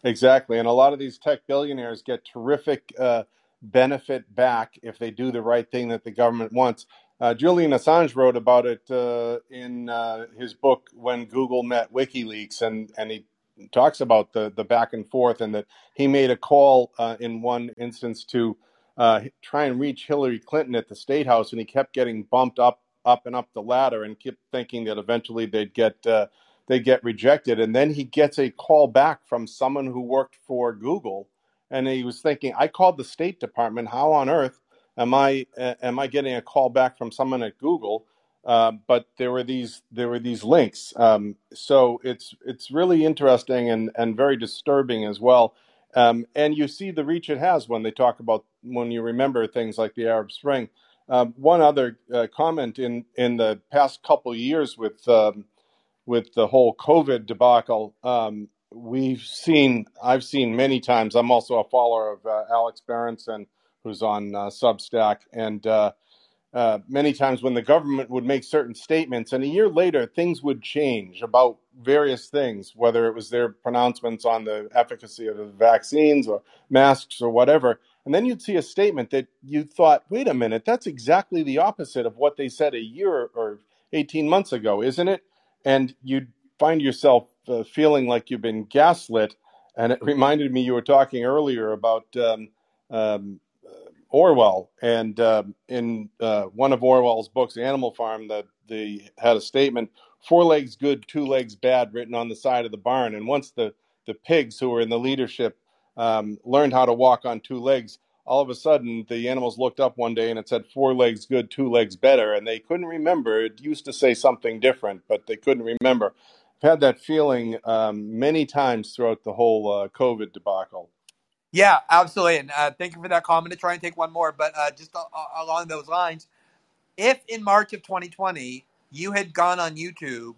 Exactly. And a lot of these tech billionaires get terrific uh, benefit back if they do the right thing that the government wants. Uh, Julian Assange wrote about it uh, in uh, his book when Google met WikiLeaks, and, and he talks about the, the back and forth, and that he made a call uh, in one instance to uh, try and reach Hillary Clinton at the State House, and he kept getting bumped up, up and up the ladder, and kept thinking that eventually they'd get uh, they get rejected. And then he gets a call back from someone who worked for Google, and he was thinking, I called the State Department. How on earth am I uh, am I getting a call back from someone at Google? Uh, but there were these there were these links. Um, so it's it's really interesting and and very disturbing as well. Um, and you see the reach it has when they talk about when you remember things like the Arab Spring. Um, one other uh, comment in in the past couple years with um, with the whole COVID debacle, um, we've seen, I've seen many times. I'm also a follower of uh, Alex Berenson, who's on uh, Substack, and uh, uh, many times when the government would make certain statements, and a year later things would change about various things, whether it was their pronouncements on the efficacy of the vaccines or masks or whatever. And then you'd see a statement that you thought, wait a minute, that's exactly the opposite of what they said a year or 18 months ago, isn't it? and you'd find yourself uh, feeling like you've been gaslit. And it reminded me you were talking earlier about um, um, Orwell, and uh, in uh, one of Orwell's books, Animal Farm, that they had a statement: four legs good, two legs bad, written on the side of the barn. And once the the pigs who were in the leadership um, learned how to walk on two legs, all of a sudden the animals looked up one day and it said four legs good, two legs better, and they couldn't remember. It used to say something different, but they couldn't remember. Had that feeling um, many times throughout the whole uh, COVID debacle. Yeah, absolutely. And uh, thank you for that comment. To try and take one more, but uh, just a- along those lines, if in March of 2020 you had gone on YouTube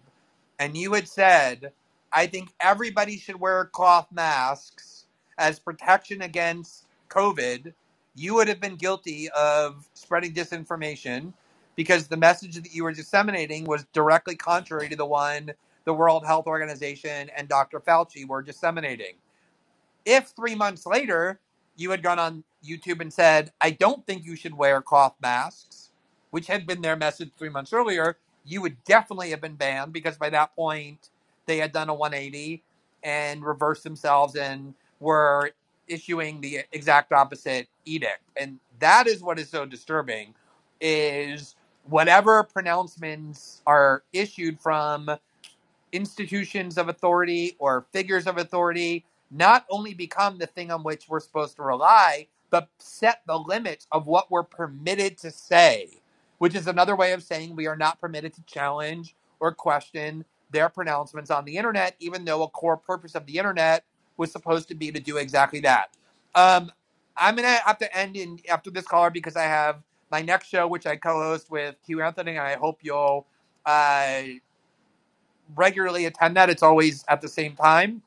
and you had said, "I think everybody should wear cloth masks as protection against COVID," you would have been guilty of spreading disinformation because the message that you were disseminating was directly contrary to the one the World Health Organization and Dr. Fauci were disseminating. If three months later you had gone on YouTube and said, I don't think you should wear cloth masks, which had been their message three months earlier, you would definitely have been banned because by that point they had done a 180 and reversed themselves and were issuing the exact opposite edict. And that is what is so disturbing is whatever pronouncements are issued from institutions of authority or figures of authority not only become the thing on which we're supposed to rely, but set the limits of what we're permitted to say, which is another way of saying we are not permitted to challenge or question their pronouncements on the internet, even though a core purpose of the internet was supposed to be to do exactly that. Um, I'm gonna have to end in after this caller because I have my next show, which I co-host with Q Anthony, and I hope you'll uh, regularly attend that. It's always at the same time,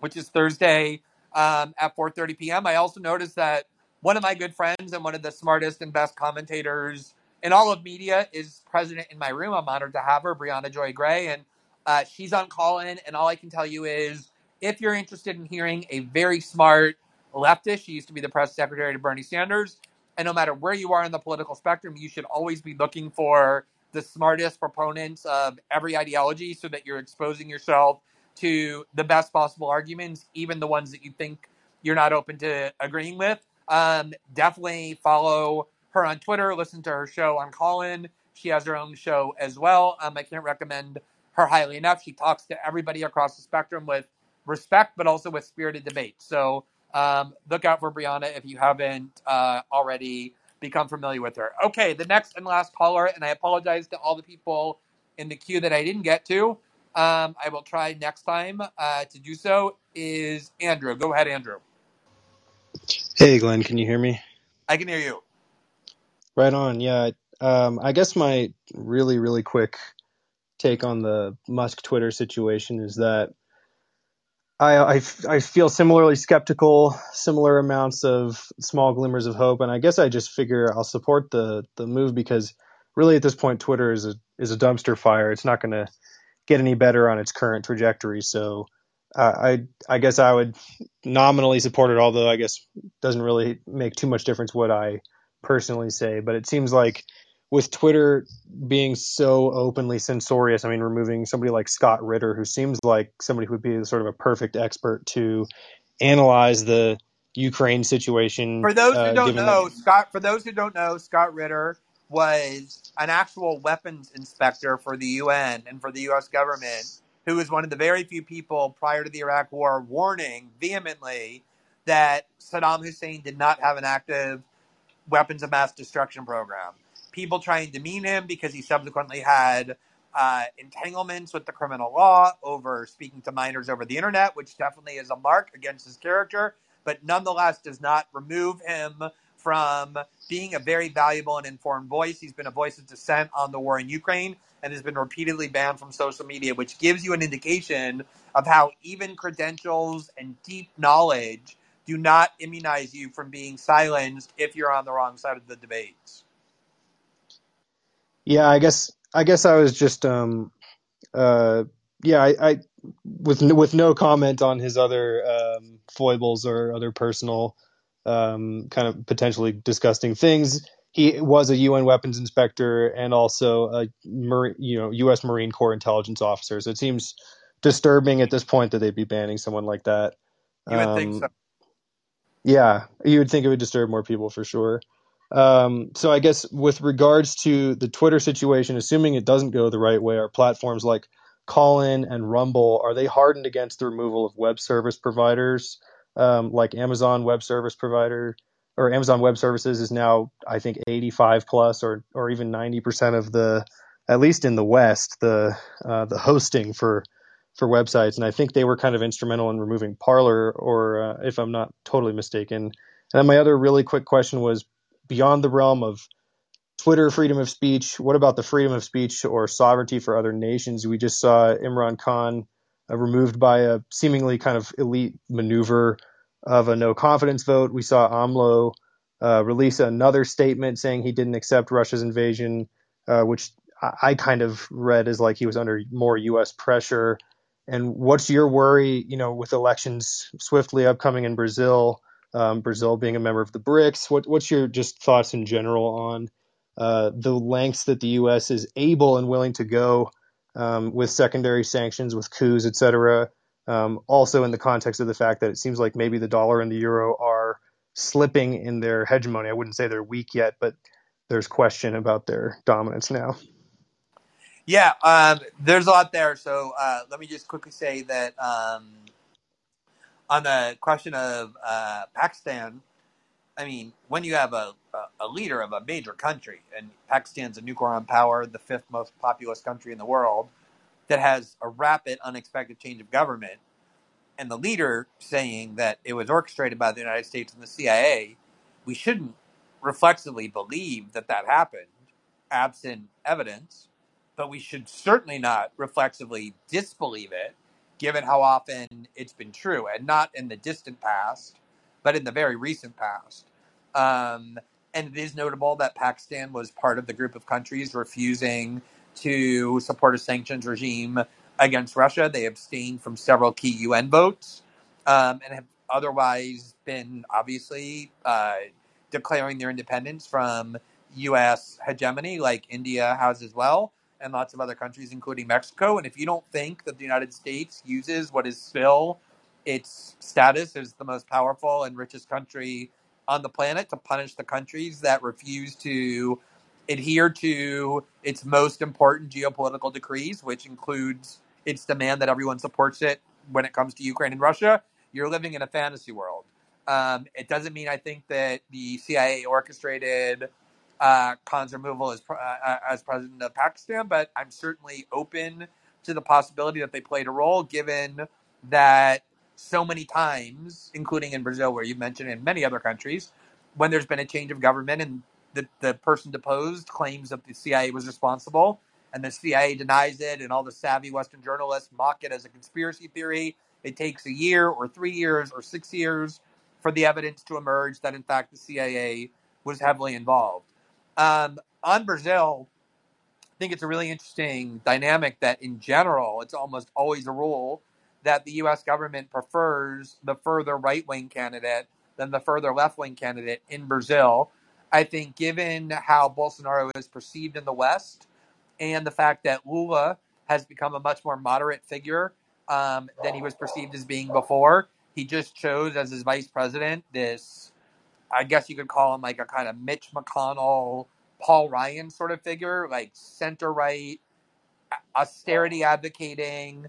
which is Thursday um, at 4:30 p.m. I also noticed that one of my good friends and one of the smartest and best commentators in all of media is president in my room. I'm honored to have her, Briahna Joy Gray, and uh, she's on Callin. And all I can tell you is if you're interested in hearing a very smart leftist, she used to be the press secretary to Bernie Sanders, and no matter where you are in the political spectrum, you should always be looking for the smartest proponents of every ideology so that you're exposing yourself to the best possible arguments, even the ones that you think you're not open to agreeing with. Um, definitely follow her on Twitter, listen to her show on Callin. She has her own show as well. Um, I can't recommend her highly enough. She talks to everybody across the spectrum with respect, but also with spirited debate. So um, look out for Briahna if you haven't uh, already become familiar with her. Okay, the next and last caller, and I apologize to all the people in the queue that I didn't get to. Um, I will try next time uh, to do so. Is Andrew? Go ahead, Andrew. Hey, Glenn, can you hear me? I can hear you. Right on. Yeah. Um, I guess my really, really quick take on the Musk Twitter situation is that I, I, I feel similarly skeptical, similar amounts of small glimmers of hope, and I guess I just figure I'll support the the move because really at this point Twitter is a is a dumpster fire. It's not going to get any better on its current trajectory. So uh, I I guess I would nominally support it, although I guess doesn't really make too much difference what I personally say. But it seems like with Twitter being so openly censorious, I mean, removing somebody like Scott Ritter, who seems like somebody who would be sort of a perfect expert to analyze the Ukraine situation. For those who Uh, don't know, that, Scott. For those who don't know, Scott Ritter was an actual weapons inspector for the UN and for the U.S. government, who was one of the very few people prior to the Iraq War warning vehemently that Saddam Hussein did not have an active weapons of mass destruction program. People trying to demean him because he subsequently had uh, entanglements with the criminal law over speaking to minors over the internet, which definitely is a mark against his character, but nonetheless does not remove him from being a very valuable and informed voice. He's been a voice of dissent on the war in Ukraine and has been repeatedly banned from social media, which gives you an indication of how even credentials and deep knowledge do not immunize you from being silenced if you're on the wrong side of the debates. Yeah, I guess I guess I was just um uh yeah I, I with no, with no comment on his other um, foibles or other personal um, kind of potentially disgusting things. He was a UN weapons inspector and also a Marine, you know U.S. Marine Corps intelligence officer. So it seems disturbing at this point that they'd be banning someone like that. You would think so. Um, yeah, you would think it would disturb more people for sure. Um, so I guess with regards to the Twitter situation, assuming it doesn't go the right way, are platforms like Callin and Rumble are they hardened against the removal of web service providers um, like Amazon Web Service Provider or Amazon Web Services is now I think 85 plus or or even 90 percent of the at least in the West the uh, the hosting for for websites, and I think they were kind of instrumental in removing Parler, or uh, if I'm not totally mistaken. And then my other really quick question was beyond the realm of Twitter freedom of speech. What about the freedom of speech or sovereignty for other nations? We just saw Imran Khan uh, removed by a seemingly kind of elite maneuver of a no confidence vote. We saw AMLO uh, release another statement saying he didn't accept Russia's invasion, uh, which I, I kind of read as like he was under more U.S. pressure. And what's your worry, you know, with elections swiftly upcoming in Brazil, um, Brazil being a member of the BRICS? What, what's your just thoughts in general on uh, the lengths that the U.S. is able and willing to go um, with secondary sanctions, with coups, et cetera? Um, also, in the context of the fact that it seems like maybe the dollar and the euro are slipping in their hegemony. I wouldn't say they're weak yet, but there's question about their dominance now. Yeah, um, there's a lot there. So uh, let me just quickly say that um, on the question of uh, Pakistan, I mean, when you have a, a, leader of a major country, and Pakistan's a nuclear power, the fifth most populous country in the world, that has a rapid, unexpected change of government, and the leader saying that it was orchestrated by the United States and the CIA, we shouldn't reflexively believe that that happened, absent evidence, but we should certainly not reflexively disbelieve it, given how often it's been true, and not in the distant past, but in the very recent past. Um, and it is notable that Pakistan was part of the group of countries refusing to support a sanctions regime against Russia. They abstained from several key UN votes um, and have otherwise been obviously uh, declaring their independence from U.S. hegemony, like India has as well, and lots of other countries, including Mexico. And if you don't think that the United States uses what is still its status as the most powerful and richest country on the planet to punish the countries that refuse to adhere to its most important geopolitical decrees, which includes its demand that everyone supports it when it comes to Ukraine and Russia, you're living in a fantasy world. Um, it doesn't mean I think that the CIA orchestrated uh, Khan's removal as uh, uh, as president of Pakistan, but I'm certainly open to the possibility that they played a role, given that so many times, including in Brazil, where you mentioned, in many other countries, when there's been a change of government and the, the person deposed claims that the CIA was responsible, and the CIA denies it, and all the savvy Western journalists mock it as a conspiracy theory. it takes a year or three years or six years for the evidence to emerge that, in fact, the CIA was heavily involved. Um, on Brazil, I think it's a really interesting dynamic that, in general, it's almost always a rule that the U.S. government prefers the further right wing candidate than the further left wing candidate in Brazil. I think, given how Bolsonaro is perceived in the West and the fact that Lula has become a much more moderate figure um, than he was perceived as being before, he just chose as his vice president this, I guess you could call him like a kind of Mitch McConnell, Paul Ryan sort of figure, like center right, austerity advocating,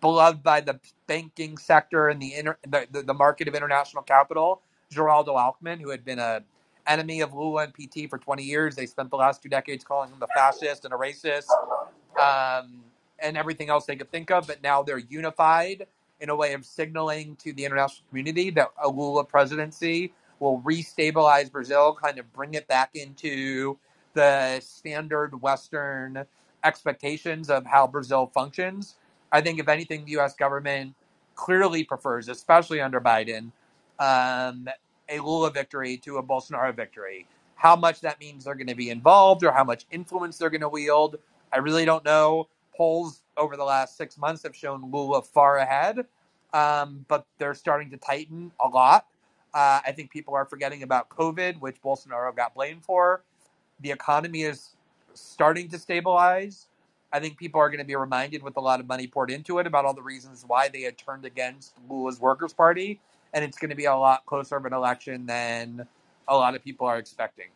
beloved by the banking sector and the, inter, the, the, market of international capital, Geraldo Alckmin, who had been a enemy of Lula and PT for 20 years. They spent the last two decades calling him the fascist and a racist um, and everything else they could think of, but now they're unified in a way of signaling to the international community that a Lula presidency will restabilize Brazil, kind of bring it back into the standard Western expectations of how Brazil functions. I think, if anything, the U.S. government clearly prefers, especially under Biden, um, a Lula victory to a Bolsonaro victory. How much that means they're going to be involved or how much influence they're going to wield, I really don't know. Polls over the last six months have shown Lula far ahead, um, but they're starting to tighten a lot. Uh, I think people are forgetting about COVID, which Bolsonaro got blamed for. The economy is starting to stabilize. I think people are going to be reminded with a lot of money poured into it about all the reasons why they had turned against Lula's Workers' Party, and it's going to be a lot closer of an election than a lot of people are expecting.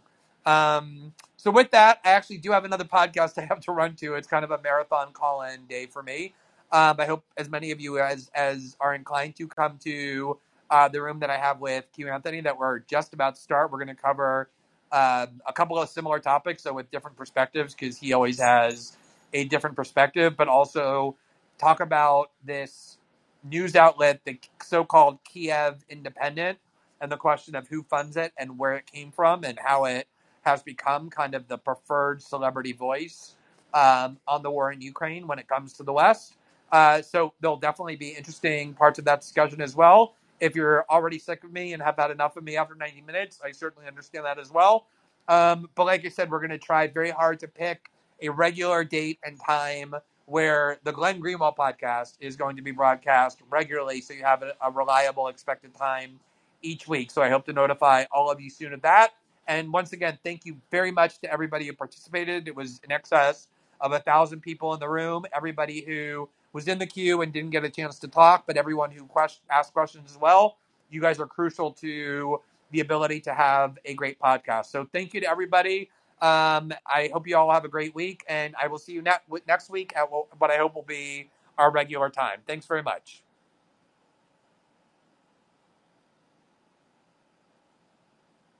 Um, so with that, I actually do have another podcast I have to run to. It's kind of a marathon call-in day for me. Um, I hope as many of you as as are inclined to come to uh, the room that I have with Q Anthony that we're just about to start. We're going to cover uh, a couple of similar topics, so with different perspectives, because he always has a different perspective, but also talk about this news outlet, the so-called Kiev Independent, and the question of who funds it and where it came from and how it has become kind of the preferred celebrity voice um, on the war in Ukraine when it comes to the West. Uh, so there'll definitely be interesting parts of that discussion as well. If you're already sick of me and have had enough of me after 90 minutes, I certainly understand that as well. Um, but like I said, we're going to try very hard to pick a regular date and time where the Glenn Greenwald podcast is going to be broadcast regularly, so you have a, a reliable expected time each week. So I hope to notify all of you soon of that. And once again, thank you very much to everybody who participated. It was in excess of a thousand people in the room. Everybody who was in the queue and didn't get a chance to talk, but everyone who question, asked questions as well. You guys are crucial to the ability to have a great podcast. So thank you to everybody. Um, I hope you all have a great week, and I will see you ne- next week at what I hope will be our regular time. Thanks very much.